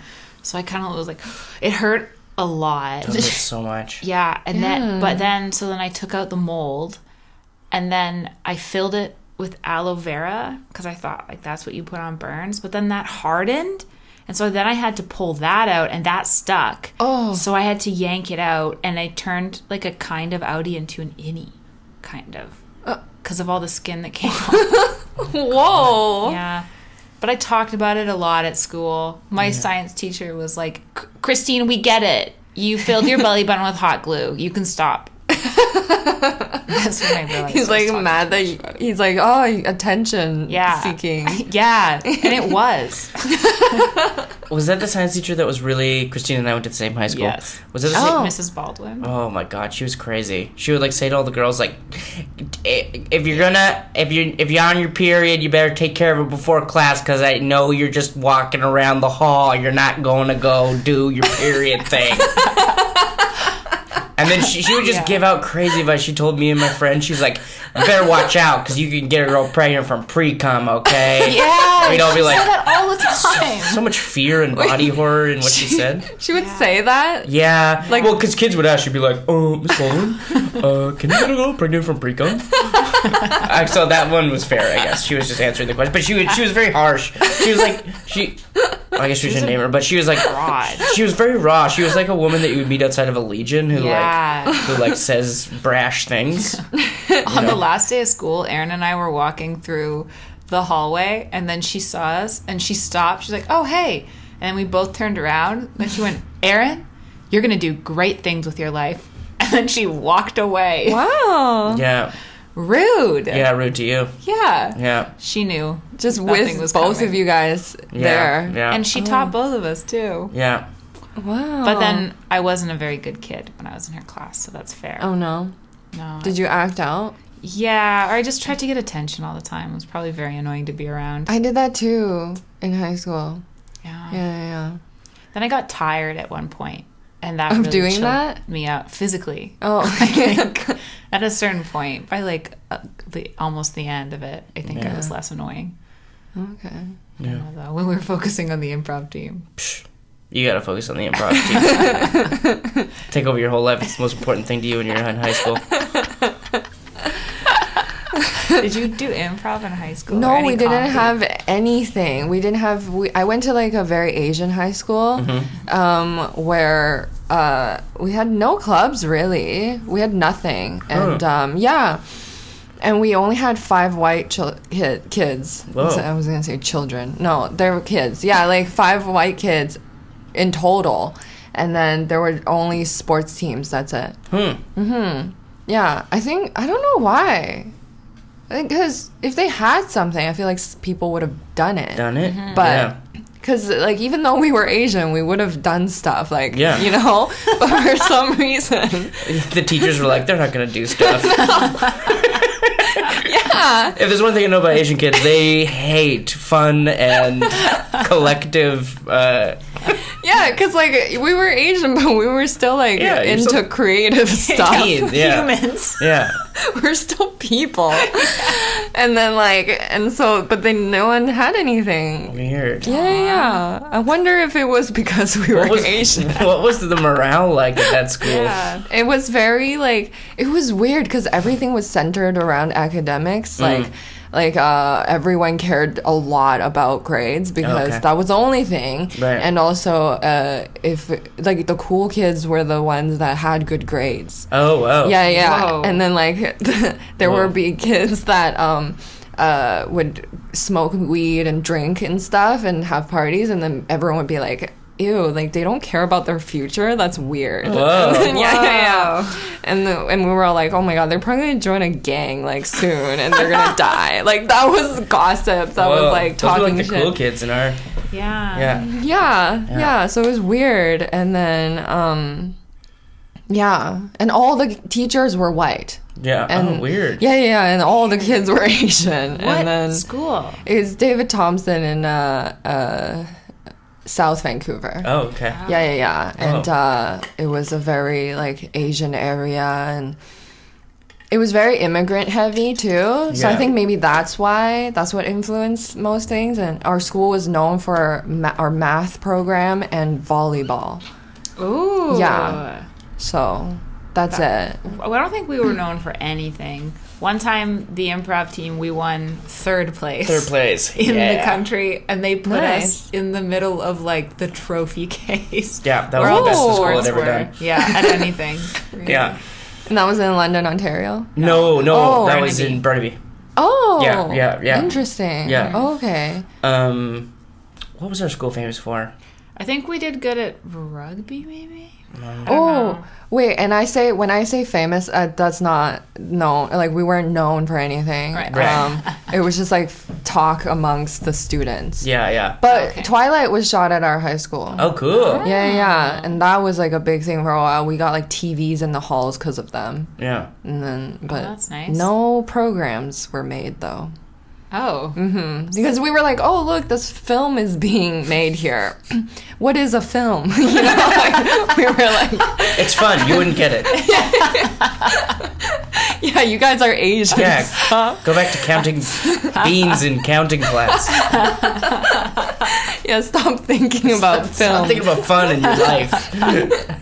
So I kind of was like it hurt a lot. It hurts so much. Yeah, and Yeah. then but then so then I took out the mold, and then I filled it with aloe vera because I thought like that's what you put on burns. But then that hardened, and so then I had to pull that out, and that stuck. Oh. so I had to yank it out, and I turned like a kind of outie into an innie, kind of, Uh. because of all the skin that came off. whoa. Yeah. But I talked about it a lot at school. My science teacher was like, Christine, we get it. You filled your belly button with hot glue. You can stop. That's when I realized. He's like mad that you, he's like, oh, attention yeah. seeking. yeah. And it was. Was that the science teacher that was really Christine and I went to the same high school? Yes. Was it the Oh. Mrs. Baldwin. Oh my god, she was crazy. She would like say to all the girls like, "If you're gonna, if you if you're on your period, you better take care of it before class because I know you're just walking around the hall. You're not going to go do your period thing." And then she, she would just Yeah. give out crazy advice. She told me and my friend, she's like, better watch out because you can get a girl pregnant from pre-cum." Okay. Yeah. We'd all be like- said that all the time. So much fear and body horror in what she said. She would say that. Yeah, like well, because kids would ask, she'd be like, "Oh, Miss Baldwin, uh, can you get a girl pregnant from pre-cum?" Uh, so that one was fair, I guess. She was just answering the question, but she was she was very harsh. She was like she. I guess we shouldn't name her, but she was like Broad. She was very raw. She was like a woman that you would meet outside of a legion who Yeah. like who like says brash things. On know? the last day of school, Erin and I were walking through the hallway, and then she saw us, and she stopped. She's like, "Oh, hey!" And we both turned around, and she went, "Erin, you're gonna do great things with your life." and then she walked away. Wow. Yeah. Rude. Yeah, rude to you. Yeah. Yeah. She knew. Just with was both coming. of you guys Yeah. there. Yeah. And she taught oh. both of us too. yeah. Wow. But then I wasn't a very good kid when I was in her class, so that's fair. Oh no. no. Did you act out? Yeah, or I just tried to get attention all the time. It was probably very annoying to be around. I did that too in high school. Yeah. Yeah, yeah, yeah. Then I got tired at one point, and that Of really doing that? me out physically. Oh. I think at a certain point, by like uh, the almost the end of it, I think I was less annoying. okay. Yeah. Although when we were focusing on the improv team, You gotta focus on the improv. team. Take over your whole life. It's the most important thing to you when you're in high school. did you do improv in high school? No, we didn't comedy? have anything. We didn't have. We, I went to like a very Asian high school, um, where uh, we had no clubs really. We had nothing, and Huh. um, yeah, and we only had five white chil- kid- kids. Whoa. I was gonna say children. No, they were kids. Yeah, like five white kids in total, and then there were only sports teams. That's it. Hmm. Yeah, I think I don't know why. I think because if they had something, I feel like people would have done it. Done it. But yeah. because like even though we were Asian, we would have done stuff like Yeah. you know. But for some reason, the teachers were like, they're not gonna do stuff. yeah, If there's one thing I know about Asian kids, they hate fun and collective. Uh, yeah, because like we were Asian, but we were still like Yeah, you're into still- creative stuff. teens, yeah, humans. yeah. we're still people, and then like and so, but then no one had anything. Weird. Yeah, yeah, yeah. I wonder if it was because we were What was, Asian. what was the morale like at that school? Yeah. It was very like it was weird because everything was centered around academics. Mm. Like like uh, everyone cared a lot about grades because Okay. that was the only thing. Right. And also, uh, if like the cool kids were the ones that had good grades. Oh, oh. Yeah, yeah. Whoa. And then like there Whoa. would be kids that um uh would smoke weed and drink and stuff and have parties and then everyone would be like Ew, like they don't care about their future. That's weird. Whoa. yeah, yeah, yeah. And the, and we were all like, oh my god, they're probably gonna join a gang like soon, and they're gonna die. Like that was gossip. That Whoa. was like Those were, talking like the shit. cool kids in our. Yeah. Yeah. Yeah, yeah, So it was weird. And then, um, yeah, and all the teachers were white. Yeah. And oh, weird. Yeah, yeah, yeah, and all the kids were Asian. What And then school? it was David Thompson and uh, uh, South Vancouver. Oh, okay. Yeah, yeah, yeah. And Oh. uh, it was a very like Asian area, and it was very immigrant heavy too. So I think maybe that's why that's what influenced most things. And our school was known for ma- our math program and volleyball. Ooh. Yeah. So that's it. I don't think we were known for anything. One time, the improv team, we won third place. Third place. In the country, and they put Nice. us in the middle of like the trophy case. Yeah, that was all the best the school had ever done. Yeah, at anything. Yeah. And that was in London, Ontario. No, no, Oh. that was in Burnaby. Oh, Yeah, yeah, yeah. Interesting. Yeah. Oh, okay. Um, what was our school famous for? I think we did good at rugby, maybe. Oh, wait. And I say when I say famous, uh, that's not no. Like we weren't known for anything. Right. Right. Um, it was just like talk amongst the students. Yeah, yeah. But Okay. Twilight was shot at our high school. oh, cool. Yeah, yeah, yeah, and that was like a big thing for a while. We got like TVs in the halls because of them, Yeah. and then but that's nice. no programs were made though. Oh. hmm Because we were like, oh look, this film is being made here. what is a film? you know, like, we were like, It's fun. You wouldn't get it. yeah, you guys are Asian. Yeah. Stop. Go back to counting beans in counting class. Yeah, stop thinking about film. I'm thinking about fun in your life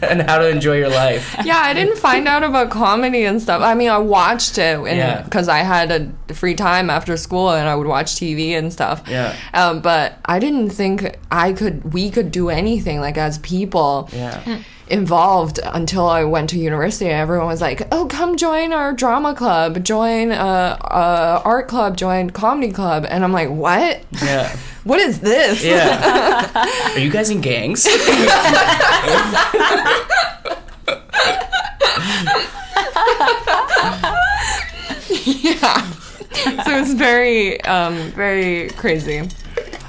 and how to enjoy your life. yeah, I didn't find out about comedy and stuff. I mean, I watched it Yeah. because I had a free time after school and I would watch TV and stuff. Yeah. Um, but I didn't think I could, we could do anything like as people. Yeah. Involved until I went to university, and everyone was like, "Oh, come join our drama club, join uh, uh art club, join comedy club," and I'm like, "What? Yeah, what is this? Yeah, are you guys in gangs?" yeah very, um, very crazy.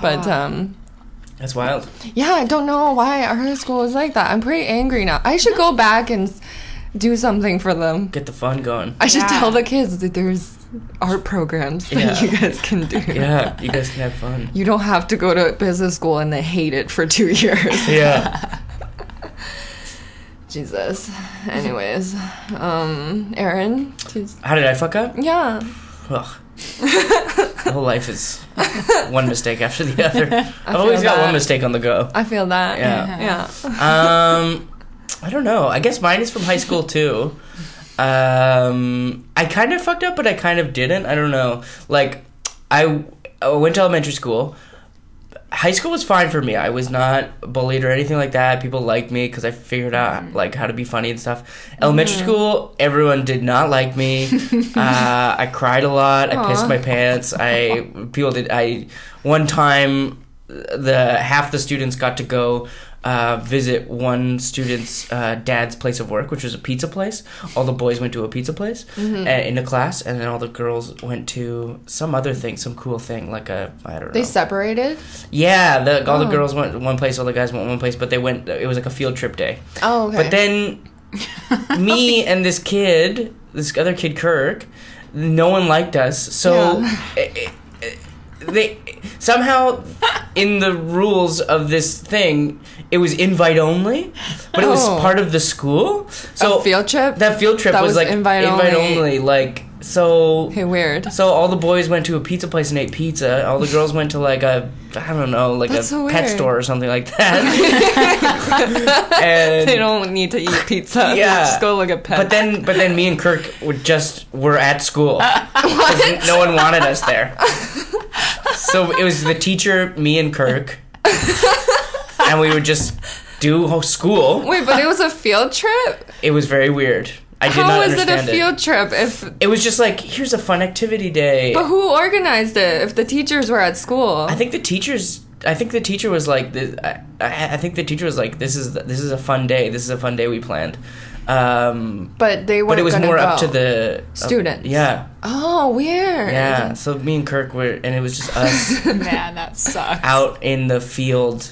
But um, That's wild. yeah, I don't know why our school is like that. I'm pretty angry now. I should go back and s- do something for them. Get the fun going. I should Yeah. tell the kids that there's art programs that Yeah. you guys can do. Yeah, you guys can have fun. You don't have to go to business school and then hate it for two years. Yeah. Jesus. Anyways, um, Aaron, just, How did I fuck up? yeah. Ugh. the whole life is one mistake after the other. I've always got that. one mistake on the go. I feel that. Yeah. Yeah. Um, I don't know. I guess mine is from high school too. Um, I kind of fucked up, but I kind of didn't. I don't know. Like, I, I went to elementary school. High school was fine for me. I was not bullied or anything like that. People liked me because I figured out like how to be funny and stuff. Elementary school, everyone did not like me. uh, I cried a lot. I pissed my pants. I people did. I one time the half the students got to go uh, visit one student's uh, dad's place of work, which was a pizza place. All the boys went to a pizza place Mm-hmm. uh, in a class, and then all the girls went to some other thing, some cool thing, like a I don't know. They separated? yeah, the, all the Oh. girls went one place, all the guys went one place, but they went. It was like a field trip day. Oh, okay. But then me and this kid, this other kid, Kirk, no one liked us. So Yeah. it- it- they somehow in the rules of this thing, it was invite only, but it was Oh. part of the school. So a field trip? that field trip That was, was like invite invite only. only. Like so. okay, weird. So all the boys went to a pizza place and ate pizza. All the girls went to like a I don't know, like That's a so pet weird. store or something like that. and They don't need to eat pizza. Yeah. Just go look at pets. But then, but then, me and Kirk would just were at school. 'Cause No one wanted us there. So it was the teacher, me, and Kirk, and we would just do school. Wait, but it was a field trip? It was very weird. I did How not was it a understand it. field trip if It was just like here's a fun activity day. But who organized it if the teachers were at school? I think the teachers. I think the teacher was like, this, I, I I think the teacher was like, this is this is a fun day. This is a fun day we planned. Um, but they weren't but it was gonna more up to the Students. yeah, Oh, weird. yeah. So me and Kirk were, and it was just us Man, that sucks. out in the field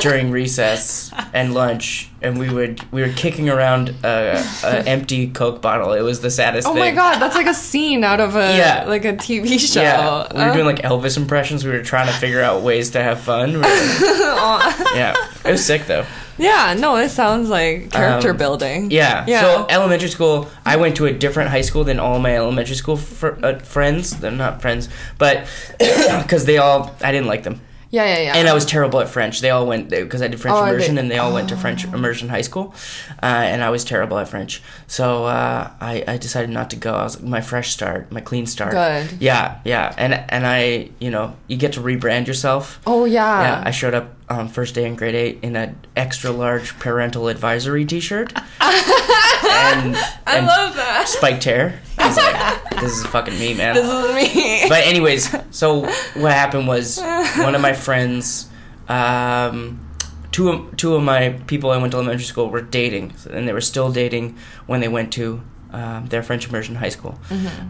during recess and lunch, and we would we were kicking around a, a empty Coke bottle. It was the saddest Oh thing. my god, that's like a scene out of a Yeah. like a TV show. Yeah, we were Uh, doing like Elvis impressions. We were trying to figure out ways to have fun. We were- yeah, it was sick though. yeah, no, it sounds like character Um, building. Yeah. Yeah. So elementary school, I went to a different high school than all my elementary school fr- uh, friends. They're not friends, but because they all, I didn't like them, yeah, yeah, yeah. and I was terrible at French. They all went because I did French Oh, immersion, and they all went to French immersion high school, uh, and I was terrible at French. So uh, I, I decided not to go. I was my fresh start, my clean start. Good. Yeah, yeah, and and I, you know, you get to rebrand yourself. oh yeah. Yeah, I showed up on first day in grade eight in an extra large parental advisory T-shirt, and, I and love that. spiked hair. I was like, "This is fucking me, man." This is me. but anyways, so what happened was one of my friends, um, two of, two of my people I went to elementary school were dating, and they were still dating when they went to um, their French immersion high school.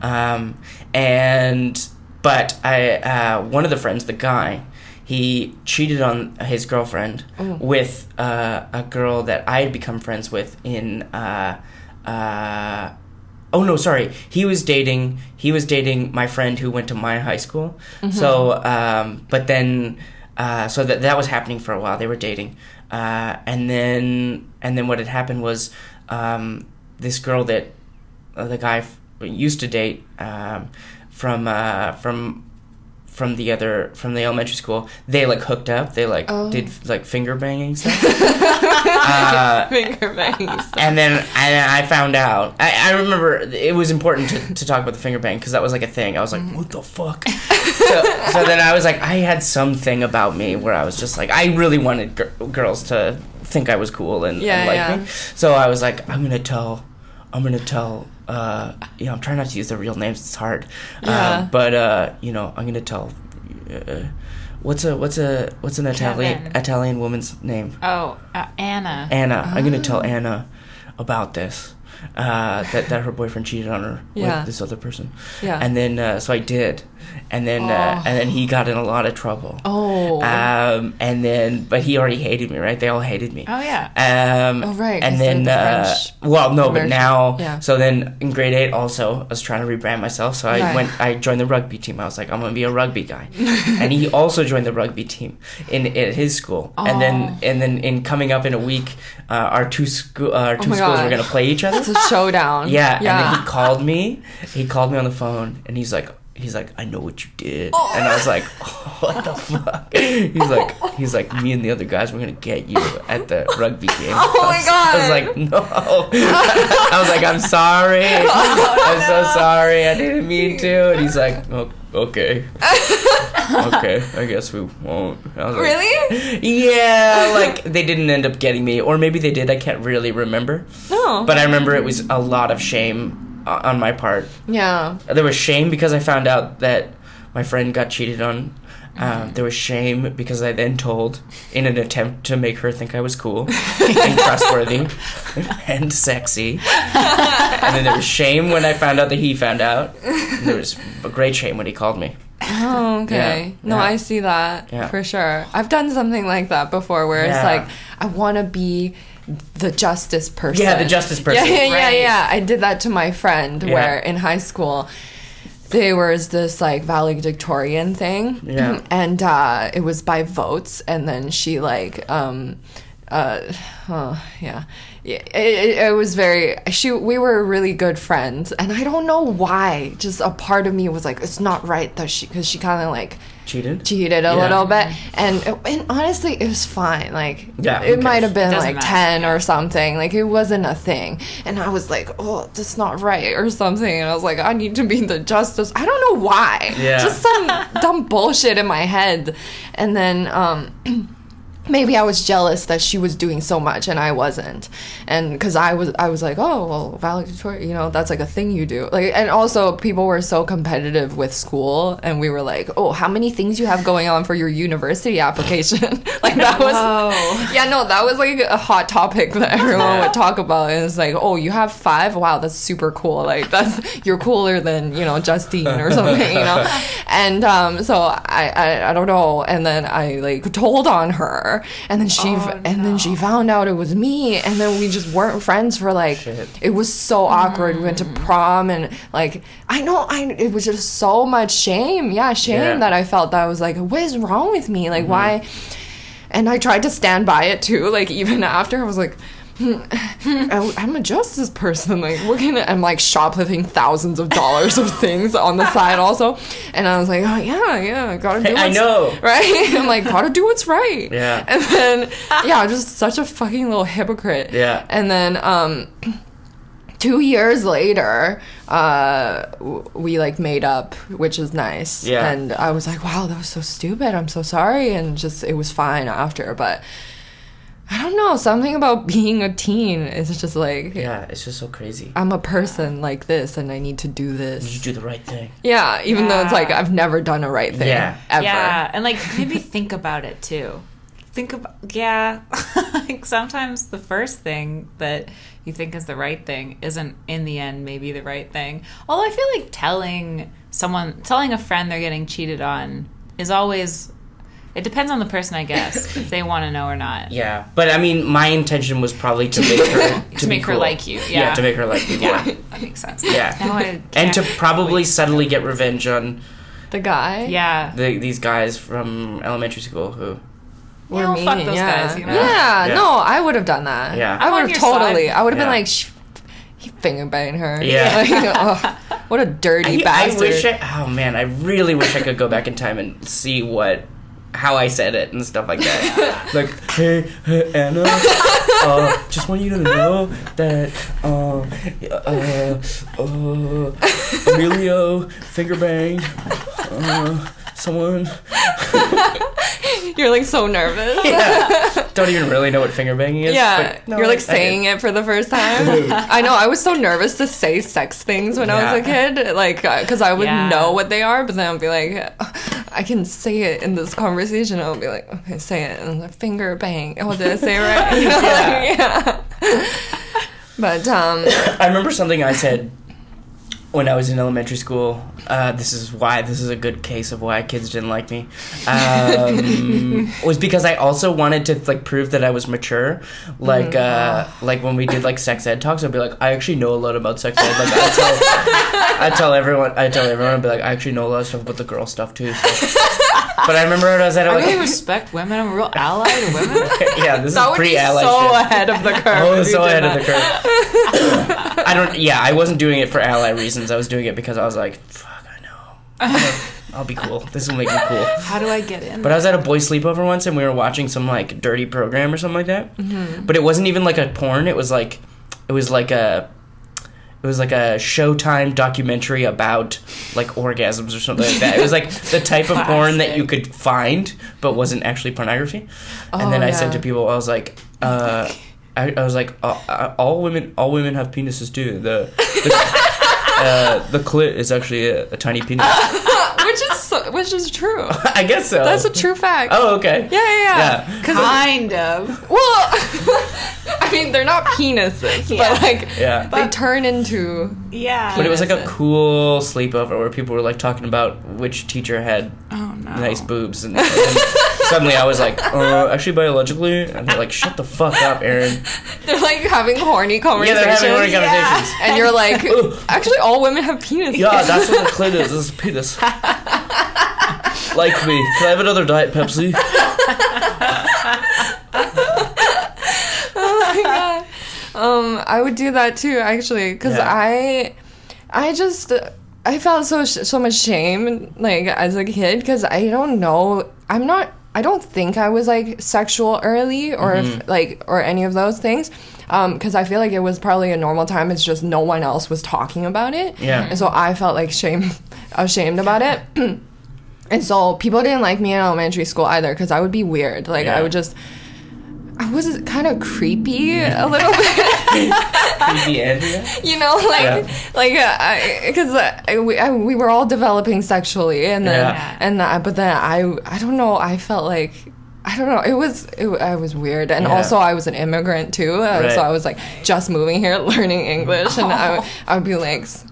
Um, and but I uh, one of the friends, the guy. He cheated on his girlfriend with uh, a girl that I had become friends with in uh, uh, oh no sorry. He was dating he was dating my friend who went to my high school. So um, but then uh, so that that was happening for a while. They were dating. Uh, and then and then what had happened was um, this girl that uh, the guy f- used to date um, from uh, from from the other from the elementary school they like hooked up they like Oh. did like finger banging stuff uh, Finger bangs. and then I, I found out. I, I remember it was important to, to talk about the finger bang because that was like a thing. I was like, what the fuck? so, so then I was like, I had something about me where I was just like, I really wanted gir- girls to think I was cool and, Yeah, and like yeah. me. So I was like, I'm gonna tell, I'm gonna tell. Uh, you know, I'm trying not to use their real names. It's hard. Yeah. Um, but uh, you know, I'm gonna tell. Uh, what's a what's a what's an Italian Kevin. Italian woman's name? Oh, uh, Anna. Anna. I'm gonna tell Anna about this. Uh, that that her boyfriend cheated on her Yeah. with this other person. Yeah. And then uh, so I did, and then uh, and then he got in a lot of trouble. Oh. Um, and then but he already hated me, right? They all hated me. Oh yeah. Um, Oh, right, And then, the uh, well, no, but now, yeah. so then in grade eight, also, I was trying to rebrand myself. So I Right. went, I joined the rugby team. I was like, I'm gonna be a rugby guy, and he also joined the rugby team in at his school. And then, Oh. and then in coming up in a week, uh, our two school, uh, our two Oh schools God. were gonna play each other. A showdown. Yeah, and then Yeah. he called me. He called me on the phone, and he's like, he's like, I know what you did, Oh. and I was like, what the fuck? He's like, he's like, me and the other guys were gonna get you at the rugby game. Oh my god. I was like, no. I was like, I'm sorry. Oh, I'm so sorry. I didn't mean to. And he's like, oh, okay, okay. I guess we won't. Like, Really? Yeah, like they didn't end up getting me, or maybe they did. I can't really remember. No. But I remember it was a lot of shame uh, on my part. yeah. There was shame because I found out that my friend got cheated on. Um, there was shame because I then told, in an attempt to make her think I was cool and trustworthy and sexy. And then there was shame when I found out that he found out. And there was a great shame when he called me. Oh, okay. Yeah, No, yeah. I see that Yeah. for sure. I've done something like that before where it's like, I want to be the justice person. Yeah, the justice person. Yeah, yeah, yeah, Right. yeah. I did that to my friend Yeah. where in high school, there was this like valedictorian thing. Yeah. And uh, it was by votes. And then she like, um, uh, oh, yeah. Yeah, it, it, it was very. She, we were really good friends, and I don't know why. Just a part of me was like, it's not right that she, because she kind of like Cheated? cheated a Yeah. little bit and and honestly it was fine like Yeah, who it might have been like matter, 10 yeah. or something like it wasn't a thing and i was like oh that's not right or something and i was like i need to be the justice i don't know why Yeah. just some dumb bullshit in my head and then um maybe I was jealous that she was doing so much and I wasn't, and because I was, I was like, oh well, valedictorian, you know, that's like a thing you do. Like, and also people were so competitive with school, and we were like, oh, how many things you have going on for your university application? like that was, Whoa. yeah, no, that was like a hot topic that everyone would talk about. And it's like, oh, you have five? Wow, that's super cool. Like that's you're cooler than you know Justine or something, you know. And um, so I, I I don't know. And then I like told on her, and then she Oh, and then she found out it was me, and then we just weren't friends for like Shit. it was so awkward. We went to mm-hmm. prom and like I know I it was just so much shame. Yeah, shame Yeah. that I felt that I was like, what is wrong with me? Like mm-hmm. why? And I tried to stand by it too. Like even after I was like. "Hmm, I- I'm a justice person. Like, can I, I'm like shoplifting thousands of dollars of things on the side also, and I was like, oh yeah, yeah, gotta do. I know. right? I'm like, gotta do what's right. Yeah. And then, yeah, just such a fucking little hypocrite. Yeah. And then, um, two years later, uh, we like made up, which is nice. Yeah. And I was like, wow, that was so stupid. I'm so sorry. And just, it was fine after. But I don't know. Something about being a teen is just like, Yeah, it's just so crazy. I'm a person like this and I need to do this. You do the right thing. yeah. Even though it's like, I've never done a right thing. Yeah. Ever. Yeah, and like maybe think about it too. Think about yeah. like sometimes the first thing that you think is the right thing isn't in the end maybe the right thing. Although I feel like telling someone telling a friend they're getting cheated on is always it depends on the person I guess if they want to know or not. Yeah, but I mean, my intention was probably to make her to, To be make her cool. like you, yeah. to make her like you. Yeah, Yeah, that makes sense. yeah, Now I and to probably wait. subtly get revenge on The guy. yeah. the, these guys from elementary school who. were Yeah, well, fuck those yeah. guys, you know? Yeah, Yeah. no, I would have done that. Yeah. I would have totally. side. I would have Yeah. been like, Shh, he finger banging her. Yeah. Like, ugh, oh, what a dirty I, I bastard. wish I. Oh man, I really wish I could go back in time and see what. How I said it and stuff like that. like, hey, hey Anna, uh, just want you to know that, um, uh, uh, Emilio finger banged, uh, someone. You're like so nervous. Yeah. Don't even really know what finger banging is. Yeah, no, you're like I saying did. it for the first time. I know. I was so nervous to say sex things when I was a kid, like because I would Yeah. know what they are, but then I'd be like, I can say it in this conversation. I'll be like, okay, say it, and the finger bang. Oh, did I say it right? You know, like, yeah. But um, I remember something I said when I was in elementary school. Uh, this is why this is a good case of why kids didn't like me. Um, was because I also wanted to like prove that I was mature. Like uh, like when we did like sex ed talks, I'd be like, I actually know a lot about sex ed. Like I tell, I tell everyone, I tell everyone, I'd be like, I actually know a lot of stuff about the girl stuff too. So. But I remember when I was at I like, really respect women. I'm a real ally to women. yeah, this that is would pre-ally so shit. ahead of the curve. I was if you so ahead of the curve. I don't. Yeah, I wasn't doing it for ally reasons. I was doing it because I was like, "Fuck, I know. I'll be cool. This will make me cool." How do I get in? But I was at a boy sleepover once, and we were watching some like dirty program or something like that. Mm-hmm. But it wasn't even like a porn. It was like, it was like a, it was like a Showtime documentary about like orgasms or something like that. It was like the type of porn that you could find, but wasn't actually pornography. and then Oh, I said to people, I was like, uh, I, I was like, uh, uh, all women, all women have penises too. The the, uh, the clit is actually a, a tiny penis. which is which is true. I guess so. That's a true fact. Oh, okay. Yeah, yeah, yeah. Yeah. 'Cause- kind of. well, I mean, they're not penises, Yeah. but like Yeah. they turn into. Yeah. But it was like a cool sleepover where people were like talking about which teacher had Oh no. nice boobs, and, and suddenly I was like, uh, actually biologically, and they're like, shut the fuck up, Aaron. They're like having horny conversations. Yeah, they're having horny Yeah. conversations. and you're like, actually, all women have penises. Yeah, that's what the clit is. This is a penis. Like me. Can I have another Diet Pepsi? oh my god. Um, I would do that too, actually, because Yeah. I, I just, I felt so so much shame, like as a kid, because I don't know, I'm not, I don't think I was like sexual early or if, like or any of those things, um, because I feel like it was probably a normal time. It's just no one else was talking about it, Yeah. and so I felt like shame, ashamed about it. And so people didn't like me in elementary school either because I would be weird. Like Yeah. I would just, I was kind of creepy a little bit, Creepy Andrea? you know, like Yeah. like because uh, I, we, I, we were all developing sexually, and then Yeah. and uh, but then I I don't know I felt like. I don't know. It was it, I was weird, and Yeah. also I was an immigrant too, uh, Right. so I was like just moving here, learning English, and I would, I would be like, s-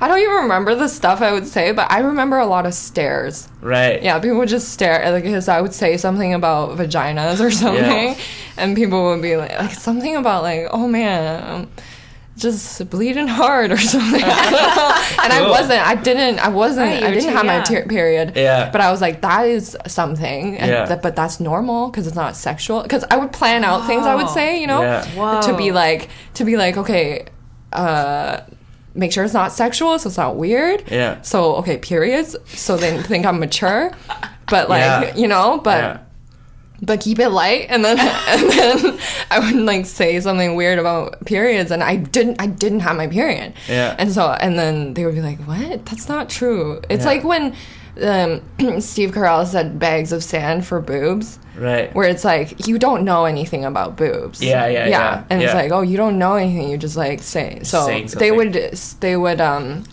I don't even remember the stuff I would say, but I remember a lot of stares. Right. Yeah, people would just stare at like because I would say something about vaginas or something, and people would be like, like something about like, oh man, um, just bleeding hard or something. I don't. And I wasn't. I didn't. I wasn't. Right, I didn't too have my ter- period. Yeah. But I was like, that is something. And Yeah. that- but that's normal because it's not sexual. Because I would plan out things. I would Oh. say, you know, Yeah. to be like to be like, okay. uh Make sure it's not sexual, so it's not weird. Yeah. So okay, periods. So they think I'm mature, but like Yeah. you know, but Yeah. but keep it light. And then and then I would like say something weird about periods, and I didn't. I didn't have my period. Yeah. And so and then they would be like, "What? That's not true." It's Yeah. like when um, Steve Carell said "bags of sand for boobs." Right. Where it's like you don't know anything about boobs. Yeah, yeah, yeah, And it's like, oh, you don't know anything. You just like say. So they would they would um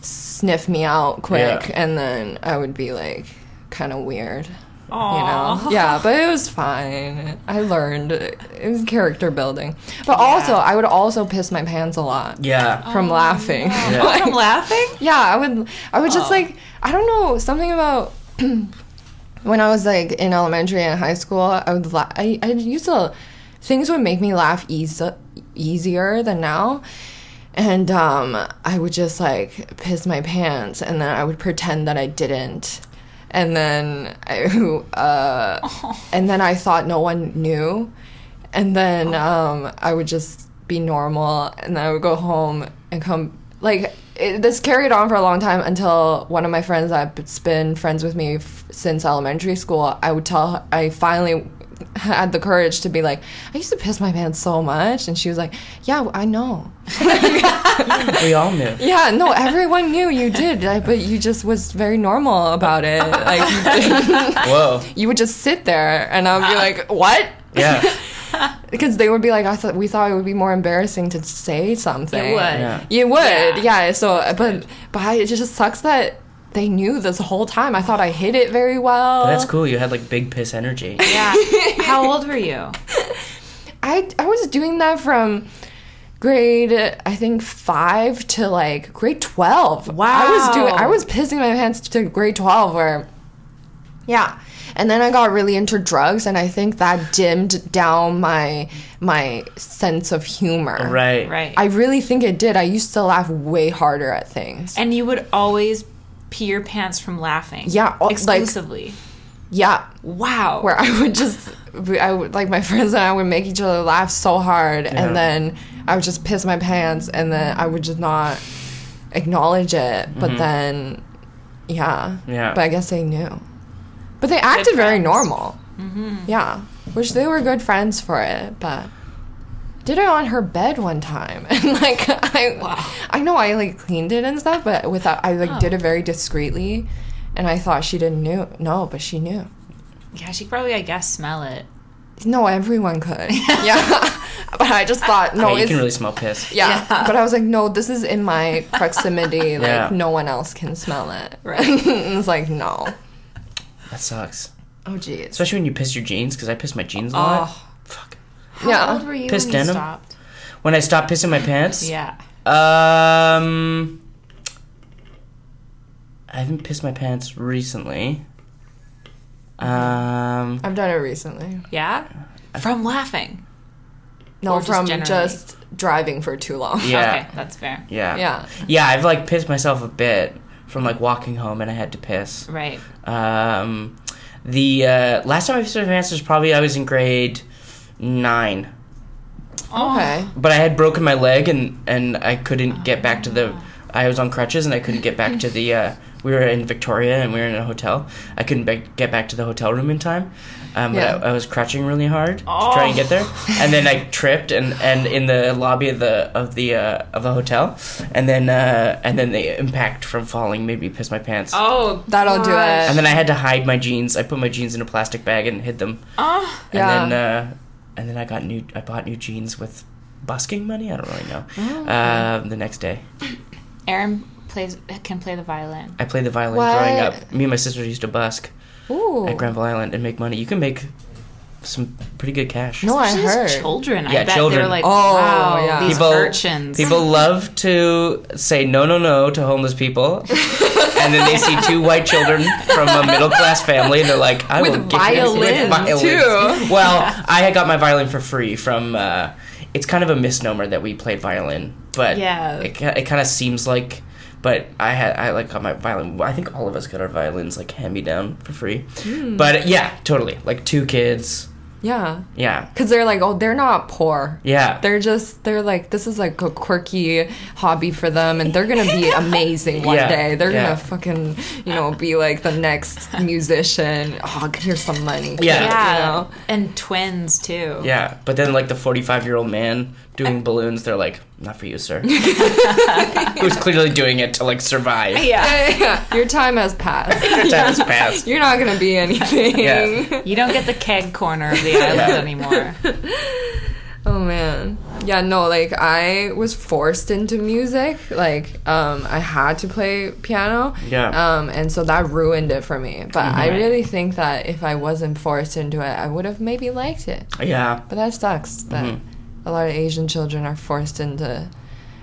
sniff me out quick, Yeah. and then I would be like kind of weird. You know, yeah, but it was fine. I learned it was character building, but also I would also piss my pants a lot Yeah. from laughing. Yeah. Oh, from laughing? Yeah, I would. I would just Oh. like I don't know something about when I was like in elementary and high school. I would. La- I I used to things would make me laugh easy, easier than now. And um, I would just like piss my pants, and then I would pretend that I didn't, and then I, uh, and then I thought no one knew, and then um, I would just be normal, and then I would go home and come like it, this carried on for a long time until one of my friends that's been friends with me f- since elementary school. I would tell I finally had the courage to be like, I used to piss my pants so much, and she was like, Yeah, I know. We all knew. Yeah, no, everyone knew you did, but you just was very normal about it. Like you, Whoa. you would just sit there, and I would be like, "What?" Yeah. Because they would be like, "I thought we thought it would be more embarrassing to say something." It would. Yeah. You would, Yeah. yeah. so, but but I, it just sucks that they knew this whole time. I thought I hid it very well. But that's cool. You had like big piss energy. Yeah. How old were you? I I was doing that from grade I think five to like grade twelve. Wow. I was doing I was pissing my pants to grade twelve where yeah. And then I got really into drugs and I think that dimmed down my my sense of humor. Right. Right. I really think it did. I used to laugh way harder at things. and you would always pee your pants from laughing. Yeah, like- exclusively. Yeah. wow. Where I would just I would like my friends and I would make each other laugh so hard Yeah. and then I would just piss my pants and then I would just not acknowledge it. But mm-hmm. then yeah. Yeah. But I guess they knew. But they acted very friends. normal. Mm-hmm. Yeah. Which they were good friends for it, but did it on her bed one time and like I I know I like cleaned it and stuff, but without uh, I like did it oh. very discreetly and I thought she didn't knew no, but she knew. yeah, she probably, I guess, smell it. No, everyone could. yeah. but I just thought no, yeah, you it's can really smell piss. yeah. But I was like, no, this is in my proximity. Like Yeah. no one else can smell it. Right. it's like no. That sucks. Oh jeez. Especially when you piss your jeans, because I piss my jeans a lot. Oh. Fuck. How Yeah. old were you Piss when you denim? stopped? When I stopped pissing my pants, Yeah. um, I haven't pissed my pants recently. Um, I've done it recently. Yeah? From laughing. No, Or just from generally? just driving for too long. yeah, Okay, that's fair. yeah, Yeah. yeah. I've like pissed myself a bit from like walking home, and I had to piss. Right. Um, the uh, last time I pissed my pants was probably I was in grade nine. Okay. but I had broken my leg and and I couldn't get back to the. I was on crutches and I couldn't get back to the. Uh, we were in Victoria and we were in a hotel. I couldn't be- get back to the hotel room in time. Um, Yeah. but I, I was crutching really hard to try and get there, and then I tripped and, and in the lobby of the of the uh, of the hotel, and then uh, and then the impact from falling made me piss my pants. Oh, That'll do it. And then I had to hide my jeans. I put my jeans in a plastic bag and hid them. Oh, And Yeah. then uh, and then I got new I bought new jeans with busking money. I don't really know. Oh, Um, the next day, Aaron plays can play the violin. I played the violin What? growing up. Me and my sister used to busk Ooh. at Granville Island and make money. You can make some pretty good cash. No, I Especially as heard. children. I Yeah, bet children. they're like, Oh, wow, yeah. these people urchins. people love to say no no no to homeless people, and then they see two white children from a middle class family, and they're like, I With will get you with violins, too. Well, I had got my violin for free from. Uh, it's kind of a misnomer that we played violin, but Yeah. it ki- it kind of seems like. But I had I like got my violin. I think all of us got our violins like hand me down for free. Hmm. But yeah, totally. Like two kids. Yeah. Yeah, Because they're like, oh, they're not poor. yeah. They're just, they're like, this is like a quirky hobby for them, and they're gonna be amazing one Yeah, day. They're yeah. gonna fucking, you know, be like the next musician. Oh, here's some money. Yeah. yeah, You know? and twins too. Yeah, but then like the forty-five-year-old man doing balloons, they're like, "Not for you, sir." Who's clearly doing it to like survive. yeah. Yeah, yeah. Your time has passed. Your time has passed. You're not gonna be anything. Yeah. You don't get the keg corner of the island Yeah. anymore. Oh man. Yeah, no, like I was forced into music. Like, um, I had to play piano. Yeah. Um, and so that ruined it for me. But I really think that if I wasn't forced into it, I would have maybe liked it. Yeah, But that sucks that Mhm. A lot of Asian children are forced into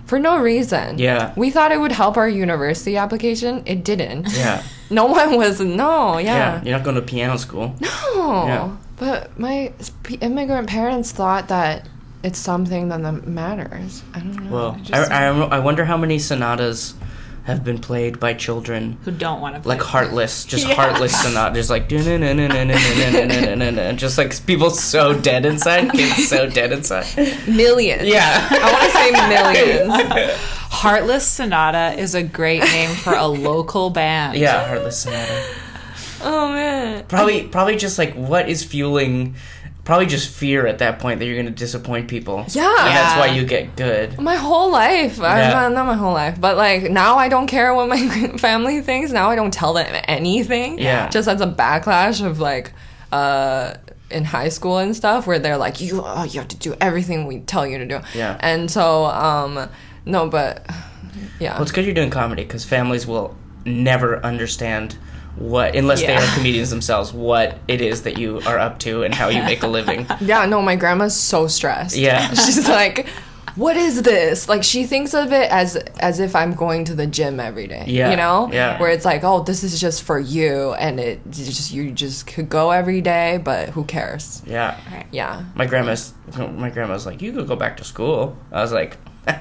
for no reason. Yeah. We thought it would help our university application. It didn't. yeah, No one was no, yeah. yeah. You're not going to piano school. No. Yeah. But my immigrant parents thought that it's something that matters. I don't know. Well, Just- I, I, I wonder how many sonatas have been played by children. Who don't want to Like heartless, just heartless sonata, just like just like people so dead inside, kids so dead inside. millions. Yeah, I want to say millions. Heartless Sonata is a great name for a local band. yeah, heartless sonata. oh man. Probably, probably just like what is fueling. Probably just fear at that point that you're going to disappoint people. Yeah. and that's why you get good. My whole life, Yeah. not, not my whole life, but like now I don't care what my family thinks. Now I don't tell them anything. Yeah. just as a backlash of like, uh, in high school and stuff, where they're like, you, oh, you have to do everything we tell you to do. Yeah. and so, um, no, but yeah, Well, it's good you're doing comedy because families will never understand what, unless they are comedians themselves, what it is that you are up to and how you make a living. yeah, no, my grandma's so stressed. Yeah. she's like. what is this? Like she thinks of it as as if I'm going to the gym every day. Yeah, You know? yeah. Where it's like, oh, this is just for you and it it's just you just could go every day, but who cares? Yeah. Right. Yeah. My grandma's my grandma's like, you could go back to school. I was like, no,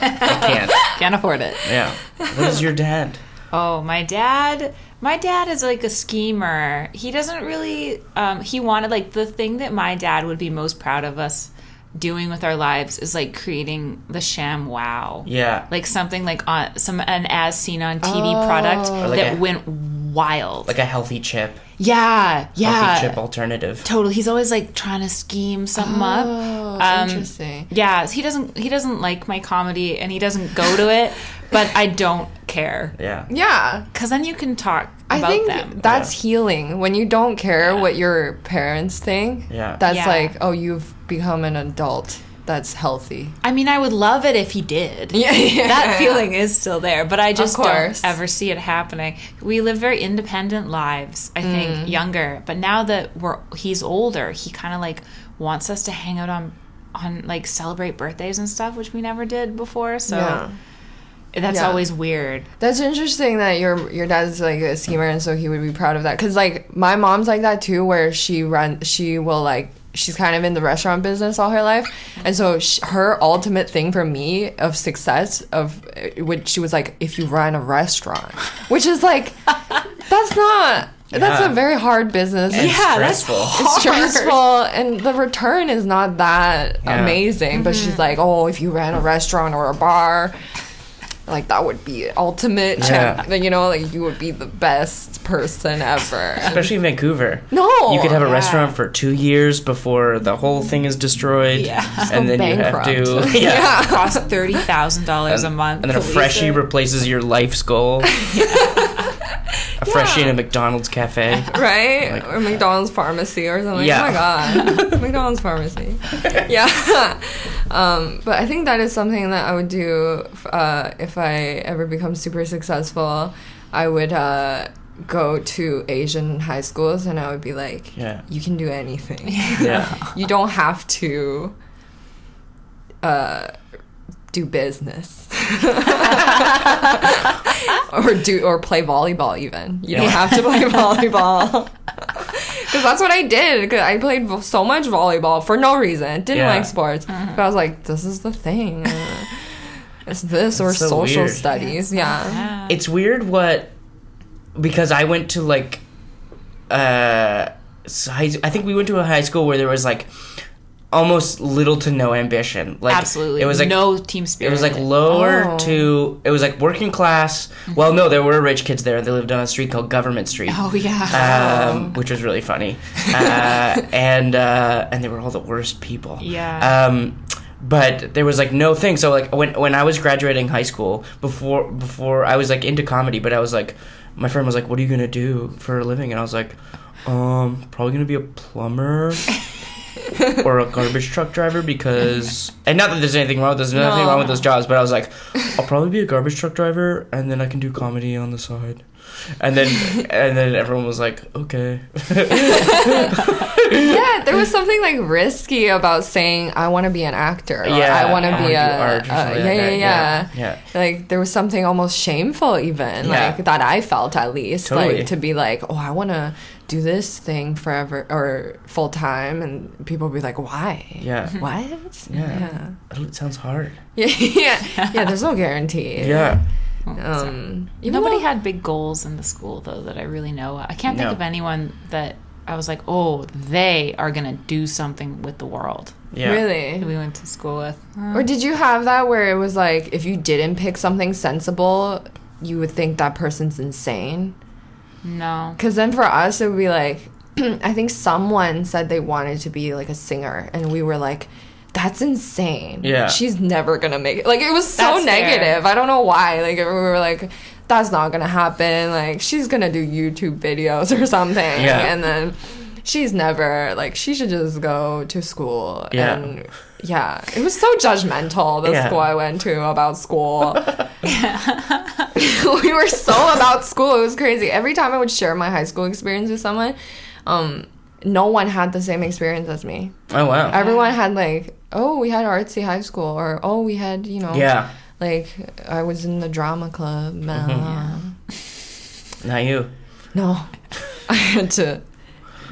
I can't. Can't afford it. Yeah. What is your dad? Oh, my dad. My dad is like a schemer. He doesn't really. Um, he wanted like the thing that my dad would be most proud of us doing with our lives is like creating the ShamWow. Yeah. Like something like on some an as seen on TV Oh. product like that a- went wild. like a healthy chip. yeah, yeah. Healthy chip alternative. Totally. He's always like trying to scheme something up. Oh, Um, interesting. Yeah, he doesn't he doesn't like my comedy and he doesn't go to it, but I don't care. Yeah. Yeah. Cuz then you can talk I about think them. that's healing when you don't care what your parents think. Yeah. That's Yeah. like, oh, you've become an adult. That's healthy. I mean, I would love it if he did. Yeah, yeah. That feeling is still there, but I just don't course. ever see it happening. We live very independent lives, I Mm. think, younger. But now that we're he's older, he kind of like wants us to hang out on on like celebrate birthdays and stuff, which we never did before. So Yeah. That's Yeah. always weird. That's interesting that your your dad's like a schemer and so he would be proud of that. Cause like my mom's like that too, where she run, she will like she's kind of in the restaurant business all her life, and so sh her ultimate thing for me of success of uh, which she was like, if you run a restaurant, which is like that's not. That's a very hard business. And Yeah, that's stressful. it's stressful and the return is not that Yeah. amazing but she's like oh if you ran a restaurant or a bar like that would be ultimate Yeah. champ- you know like you would be the best person ever Especially in Vancouver. no You could have a yeah. restaurant for two years before the whole thing is destroyed. Yeah. And go then you have to. Yeah. Yeah. Cost thirty thousand dollars a month. And then a freshie replaces your life's goal. a freshie in a McDonald's cafe. right Like- or mcdonald's pharmacy or something Yeah. oh my god mcdonald's pharmacy yeah um, but i think that is something that i would do uh, if i ever become super successful i would uh, go to asian high schools and i would be like Yeah. you can do anything Yeah. you don't have to uh, do business. Or do or play volleyball even. You don't have to play volleyball. Because that's what i did. 'cause i played so much volleyball for no reason. Didn't Yeah. like sports. But i was like this is the thing. It's this or so social weird. studies? Yeah. Yeah. It's weird what because I went to like uh I think we went to a high school where there was like almost little to no ambition. Like Absolutely. it was like no team spirit. it was like lower Oh. to it was like working class. Well, no, there were rich kids there. They lived on a street called Government Street. Oh yeah. Um, which was really funny, uh, and uh, and they were all the worst people. Yeah. Um, but there was like no thing. So like when when I was graduating high school, before before I was like into comedy, but I was like, my friend was like, "What are you gonna do for a living?" And I was like, "Um, probably gonna be a plumber." or a garbage truck driver because and not that there's anything wrong there's nothing No. wrong with those jobs but i was like i'll probably be a garbage truck driver and then i can do comedy on the side and then and then everyone was like okay yeah, there was something like risky about saying I want to be an actor. Or, Yeah, I want to be a do art or uh, something yeah, yeah, yeah, Yeah, Like there was something almost shameful, even Yeah. like that I felt at least, like to be like, oh, I want to do this thing forever or full time, and people would be like, why? yeah What? Yeah. it sounds hard Yeah, yeah, yeah. There's no guarantee. yeah Um, even Nobody though- had big goals in the school though that I really know. of. I can't think No. of anyone that I was like, oh, they are gonna do something with the world. yeah really. we went to school with. Uh, Or did you have that where it was like if you didn't pick something sensible, you would think that person's insane? No. Because then for us, it would be like, I think someone said they wanted to be like a singer, and we were like, that's insane. Yeah. She's never gonna make it. Like, it was so That's fair. negative. I don't know why. Like, we were like, that's not gonna happen. Like, she's gonna do YouTube videos or something. Yeah. And then she's never, like, she should just go to school. Yeah. And yeah, it was so judgmental, the Yeah. school I went to about school. we were so about school. It was crazy. Every time I would share my high school experience with someone, um, no one had the same experience as me. Oh wow. Everyone had like, oh, we had artsy high school, or oh, we had you know, yeah. like I was in the drama club. uh, Not you. No, I had to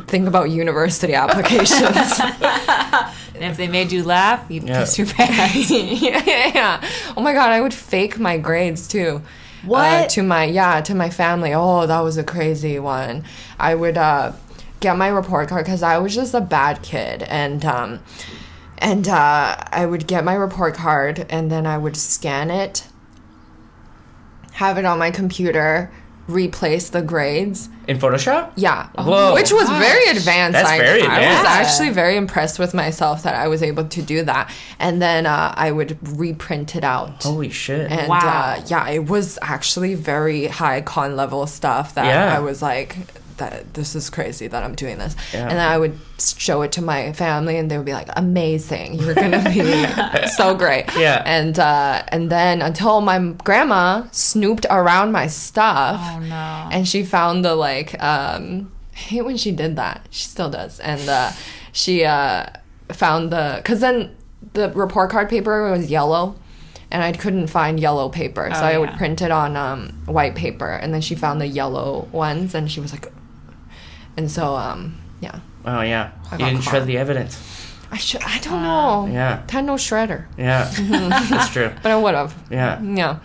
think about university applications. And if they made you laugh, you Yeah. piss your pants. yeah, yeah, yeah. Oh my god, I would fake my grades too. Uh, What? to my yeah to my family. Oh, that was a crazy one. I would uh, get my report card because I was just a bad kid, and um, and uh, I would get my report card, and then I would scan it, have it on my computer, replace the grades. In Photoshop? Yeah, Whoa. which was very advanced. That's I, very I was advanced. actually very impressed with myself that I was able to do that, and then uh, I would reprint it out. Holy shit. And Wow. uh, yeah, it was actually very high con level stuff that Yeah. I was like, that this is crazy that I'm doing this. Yeah. And then I would show it to my family, and they would be like, "Amazing! You're gonna be so great." Yeah. And uh, and then until my grandma snooped around my stuff, Oh no. and she found the like. Um, I hate when she did that. She still does, and uh, she uh, found the because then the report card paper was yellow and I couldn't find yellow paper, so Oh, I would yeah. print it on um, white paper. And then she found the yellow ones, and she was like, and so um, yeah, Oh yeah. I You didn't shred the evidence. I should I don't know, Yeah. had no shredder, Yeah. That's true. but I would have, Yeah. yeah.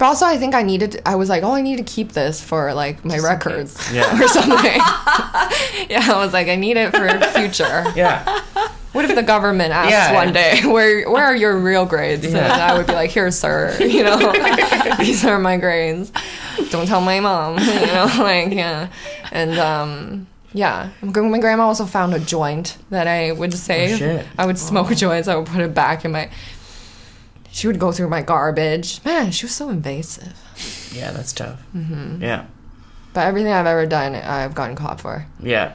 But also, I think I needed. I was like, oh, I need to keep this for like my records Yeah. or something. yeah, I was like, I need it for future. Yeah. What if the government asks Yeah. one day, where where are your real grades? And Yeah. I would be like, here, sir, you know, these are my grades. Don't tell my mom, you know, like yeah, and um. Yeah, my grandma also found a joint that I would say Oh. I would smoke joints. I would put it back in my. She would go through my garbage. Man, she was so invasive. Yeah, that's tough. Mm-hmm. Yeah. But everything I've ever done, I've gotten caught for, Yeah.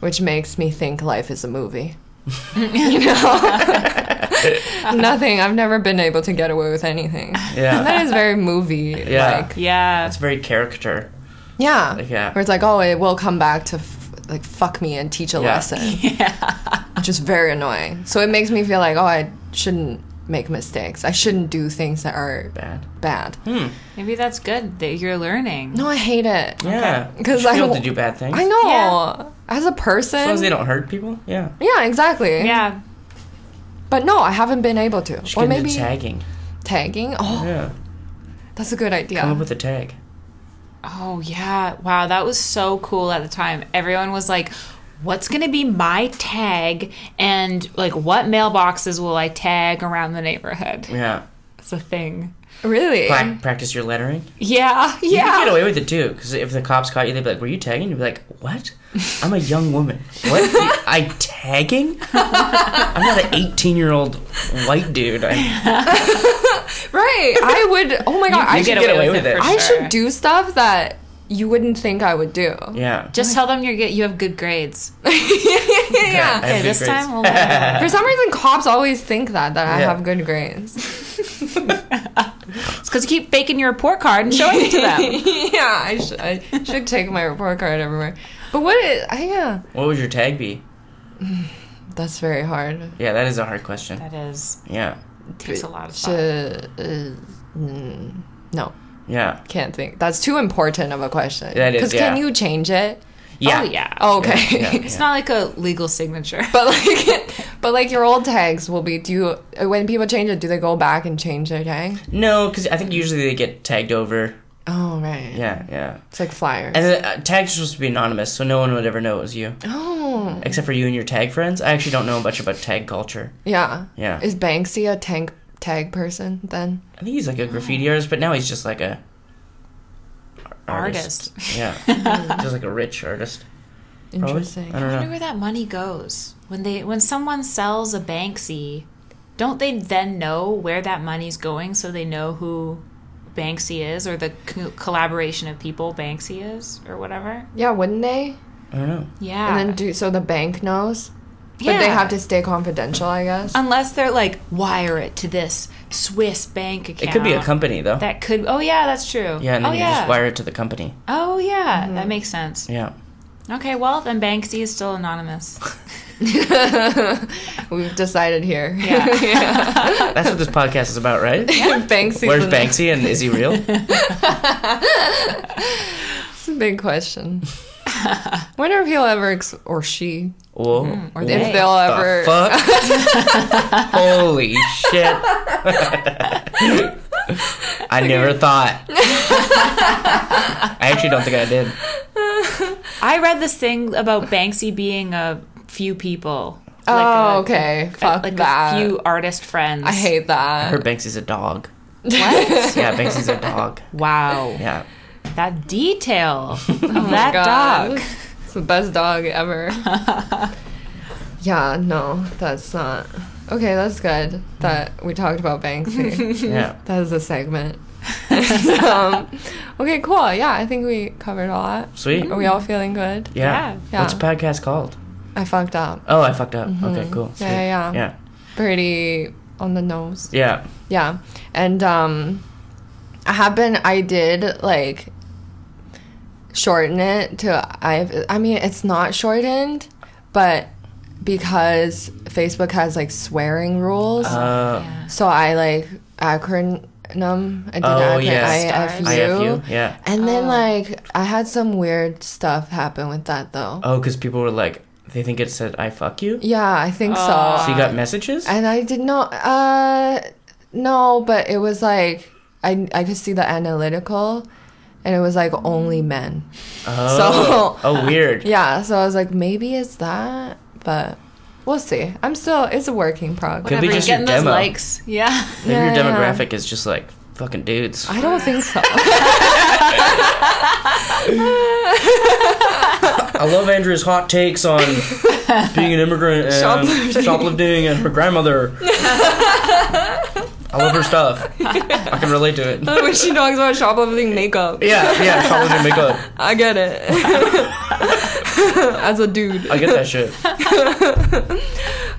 which makes me think life is a movie. you know, nothing. I've never been able to get away with anything. Yeah. that is very movie Yeah. like. yeah. It's very caricature. Yeah, Like, yeah. Where it's like, oh, it will come back to f- like fuck me and teach a Yeah. lesson. Yeah, which is very annoying. So it makes me feel like, oh, I shouldn't make mistakes. I shouldn't do things that are Bad. bad. Hmm. Maybe that's good that you're learning. No, I hate it. Yeah. Because You I be able wa- to do bad things. I know. Yeah. As a person, As long as they don't hurt people. Yeah. yeah, exactly. Yeah. But no, I haven't been able to. Just or get maybe tagging. tagging. Oh, Yeah. that's a good idea. Come up with a tag. Oh yeah. Wow, that was so cool at the time. Everyone was like, "What's going to be my tag?" And like, "What mailboxes will I tag around the neighborhood?" Yeah. It's a thing. really? Pra- practice your lettering. Yeah. yeah. You Yeah. could get away with it too, because if the cops caught you, they'd be like, "Were you tagging?" You'd be like, "What? I'm a young woman. What? I tagging? I'm not an 18 year old white dude. I, Right. I would. Oh my god. I you should get away with it. for I sure. should do stuff that you wouldn't think I would do. yeah. Just tell them you get you have good grades. yeah. I have Okay, this grades. time we'll For some reason, cops always think that that I Yeah. have good grades. It's because you keep faking your report card and showing it to them. yeah, I should. I should take my report card everywhere. But what? Is, I, yeah, What would your tag be? that's very hard. Yeah, that is a hard question. That is Yeah. It takes a lot of thought. To, uh, mm, no, Yeah. can't think. That's too important of a question. That is, Because can you change it? Yeah. Oh yeah. Oh, okay. Yeah, yeah. It's not like a legal signature. But like, but like your old tags will be. Do you when people change it? Do they go back and change their tag? No, because I think usually they get tagged over. Oh right. Yeah, yeah. It's like flyers. And then, uh, tags are supposed to be anonymous, so no one would ever know it was you, oh except for you and your tag friends. I actually don't know much about tag culture. yeah. Yeah. Is Banksy a tank tag person then? I think he's like a graffiti artist, but now he's just like a ar- Artist. Yeah, just like a rich artist. Probably. Interesting. I I don't wonder know. where that money goes when they when someone sells a Banksy. Don't they then know where that money's going, so they know who Banksy is, or the co- collaboration of people Banksy is, or whatever? Yeah, wouldn't they? I don't know. Yeah. And then do so the bank knows, but they have to stay confidential, I guess. unless they're like wire it to this Swiss bank account. It could be a company though. That could. Oh yeah, that's true. yeah, and then oh you yeah. just wire it to the company. Oh yeah, Mm-hmm. that makes sense. Yeah. Okay, well then Banksy is still anonymous. We've decided here. Yeah. That's what this podcast is about, right? Banksy. Where's Banksy and is he real? It's a big question. Wonder if he'll ever ex- or she Whoa. Hmm, or if they. they'll the ever. fuck? Holy shit. I never thought. I actually don't think I did. I read this thing about Banksy being a few people. Oh, a- okay. Fuck like that. a few artist friends. I hate I that. heard Banksy's a dog. What? Yeah, Banksy's a dog. wow. Yeah. That detail oh of that God. dog. It's the best dog ever. yeah, no, that's not. Okay, that's good that we talked about Banksy. Yeah. that is a segment. um, okay, cool. Yeah, I think we covered a lot. Sweet. Are we all feeling good? Yeah. Yeah. What's the podcast called? I fucked up. Oh, I fucked up. Okay, cool. Sweet. Yeah, yeah, yeah. Yeah. Pretty on the nose. Yeah. Yeah. And um I have been I did like shorten it to I I mean it's not shortened, but because Facebook has like swearing rules, Uh, Yeah. so I like acronym I did Oh, acronym yes. IFU. IFU. Yeah. And then Oh. like I had some weird stuff happen with that though. Oh, because people were like, they think it said "I fuck you." Yeah, I think Oh. so. So you got messages? And I did not uh no, but it was like I I could see the analytical and it was like only men. oh. so- oh, weird. Yeah, so I was like maybe it's that, but we'll see. I'm still it's a working progress. Could be just you're your getting those demo. likes. Yeah. Maybe Yeah, your yeah. demographic is just like fucking dudes. I don't think so. I love Andrew's hot takes on being an immigrant and Shoplifting. shoplifting and her grandmother. I love her stuff. I can relate to it. when she talks about shoplifting makeup. Yeah, yeah, shoplifting makeup. I get it. As a dude. I get that shit.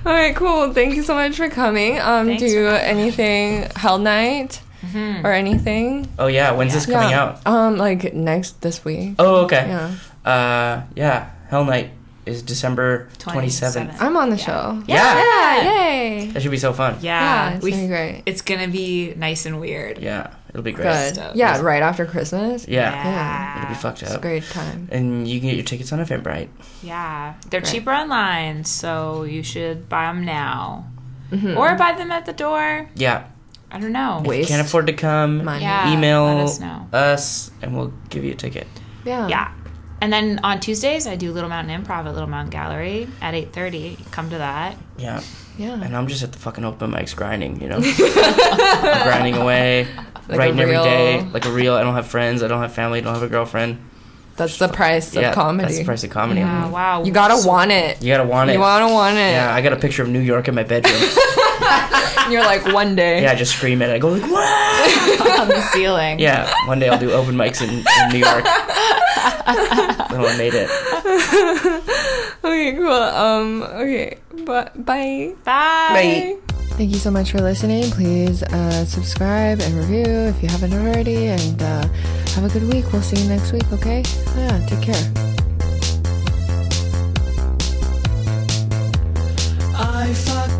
All right, cool. Thank you so much for coming. Um, Thanks do for having anything Hell Night or anything? Oh yeah, when's this coming yeah. out? Um, like next this week. Oh okay. Yeah, Uh, yeah. Hell Night is December twenty seventh. 27th. I'm on the show. Yeah. Yeah, yay. That should be so fun. Yeah. Yeah, it's we- gonna be great. It's gonna be nice and weird. Yeah, it'll be great. Good. Stuff. Yeah, right after Christmas. Yeah. Yeah. It'll be fucked It's a up. great time. And you can get your tickets on Eventbrite. Yeah. They're Great. cheaper online, so you should buy them now. Mm-hmm. Or buy them at the door. Yeah. I don't know. If you can't afford to come, money. Yeah. email let us know. us and we'll give you a ticket. Yeah. Yeah. And then on Tuesdays, I do Little Mountain Improv at Little Mountain Gallery at 8.30. Come to that. Yeah. Yeah. And I'm just at the fucking open mics grinding, you know? I'm grinding away, Like a writing every day, real- like a real. I don't have friends, I don't have family, I don't have a girlfriend. That's the price of yeah, comedy. That's the price of comedy. Yeah, mm-hmm. wow. You gotta So- want it. You gotta want it. You wanna want it. yeah, I got a picture of New York in my bedroom. And you're like one day. yeah, I just scream it. I go like, "What?" on the ceiling. Yeah, one day I'll do open mics in, in New York. Little I made it. Okay, cool. Um. Okay. but Bye. Bye. Bye. Thank you so much for listening. Please uh, subscribe and review if you haven't already. And uh, have a good week. We'll see you next week, okay? Yeah, take care. I find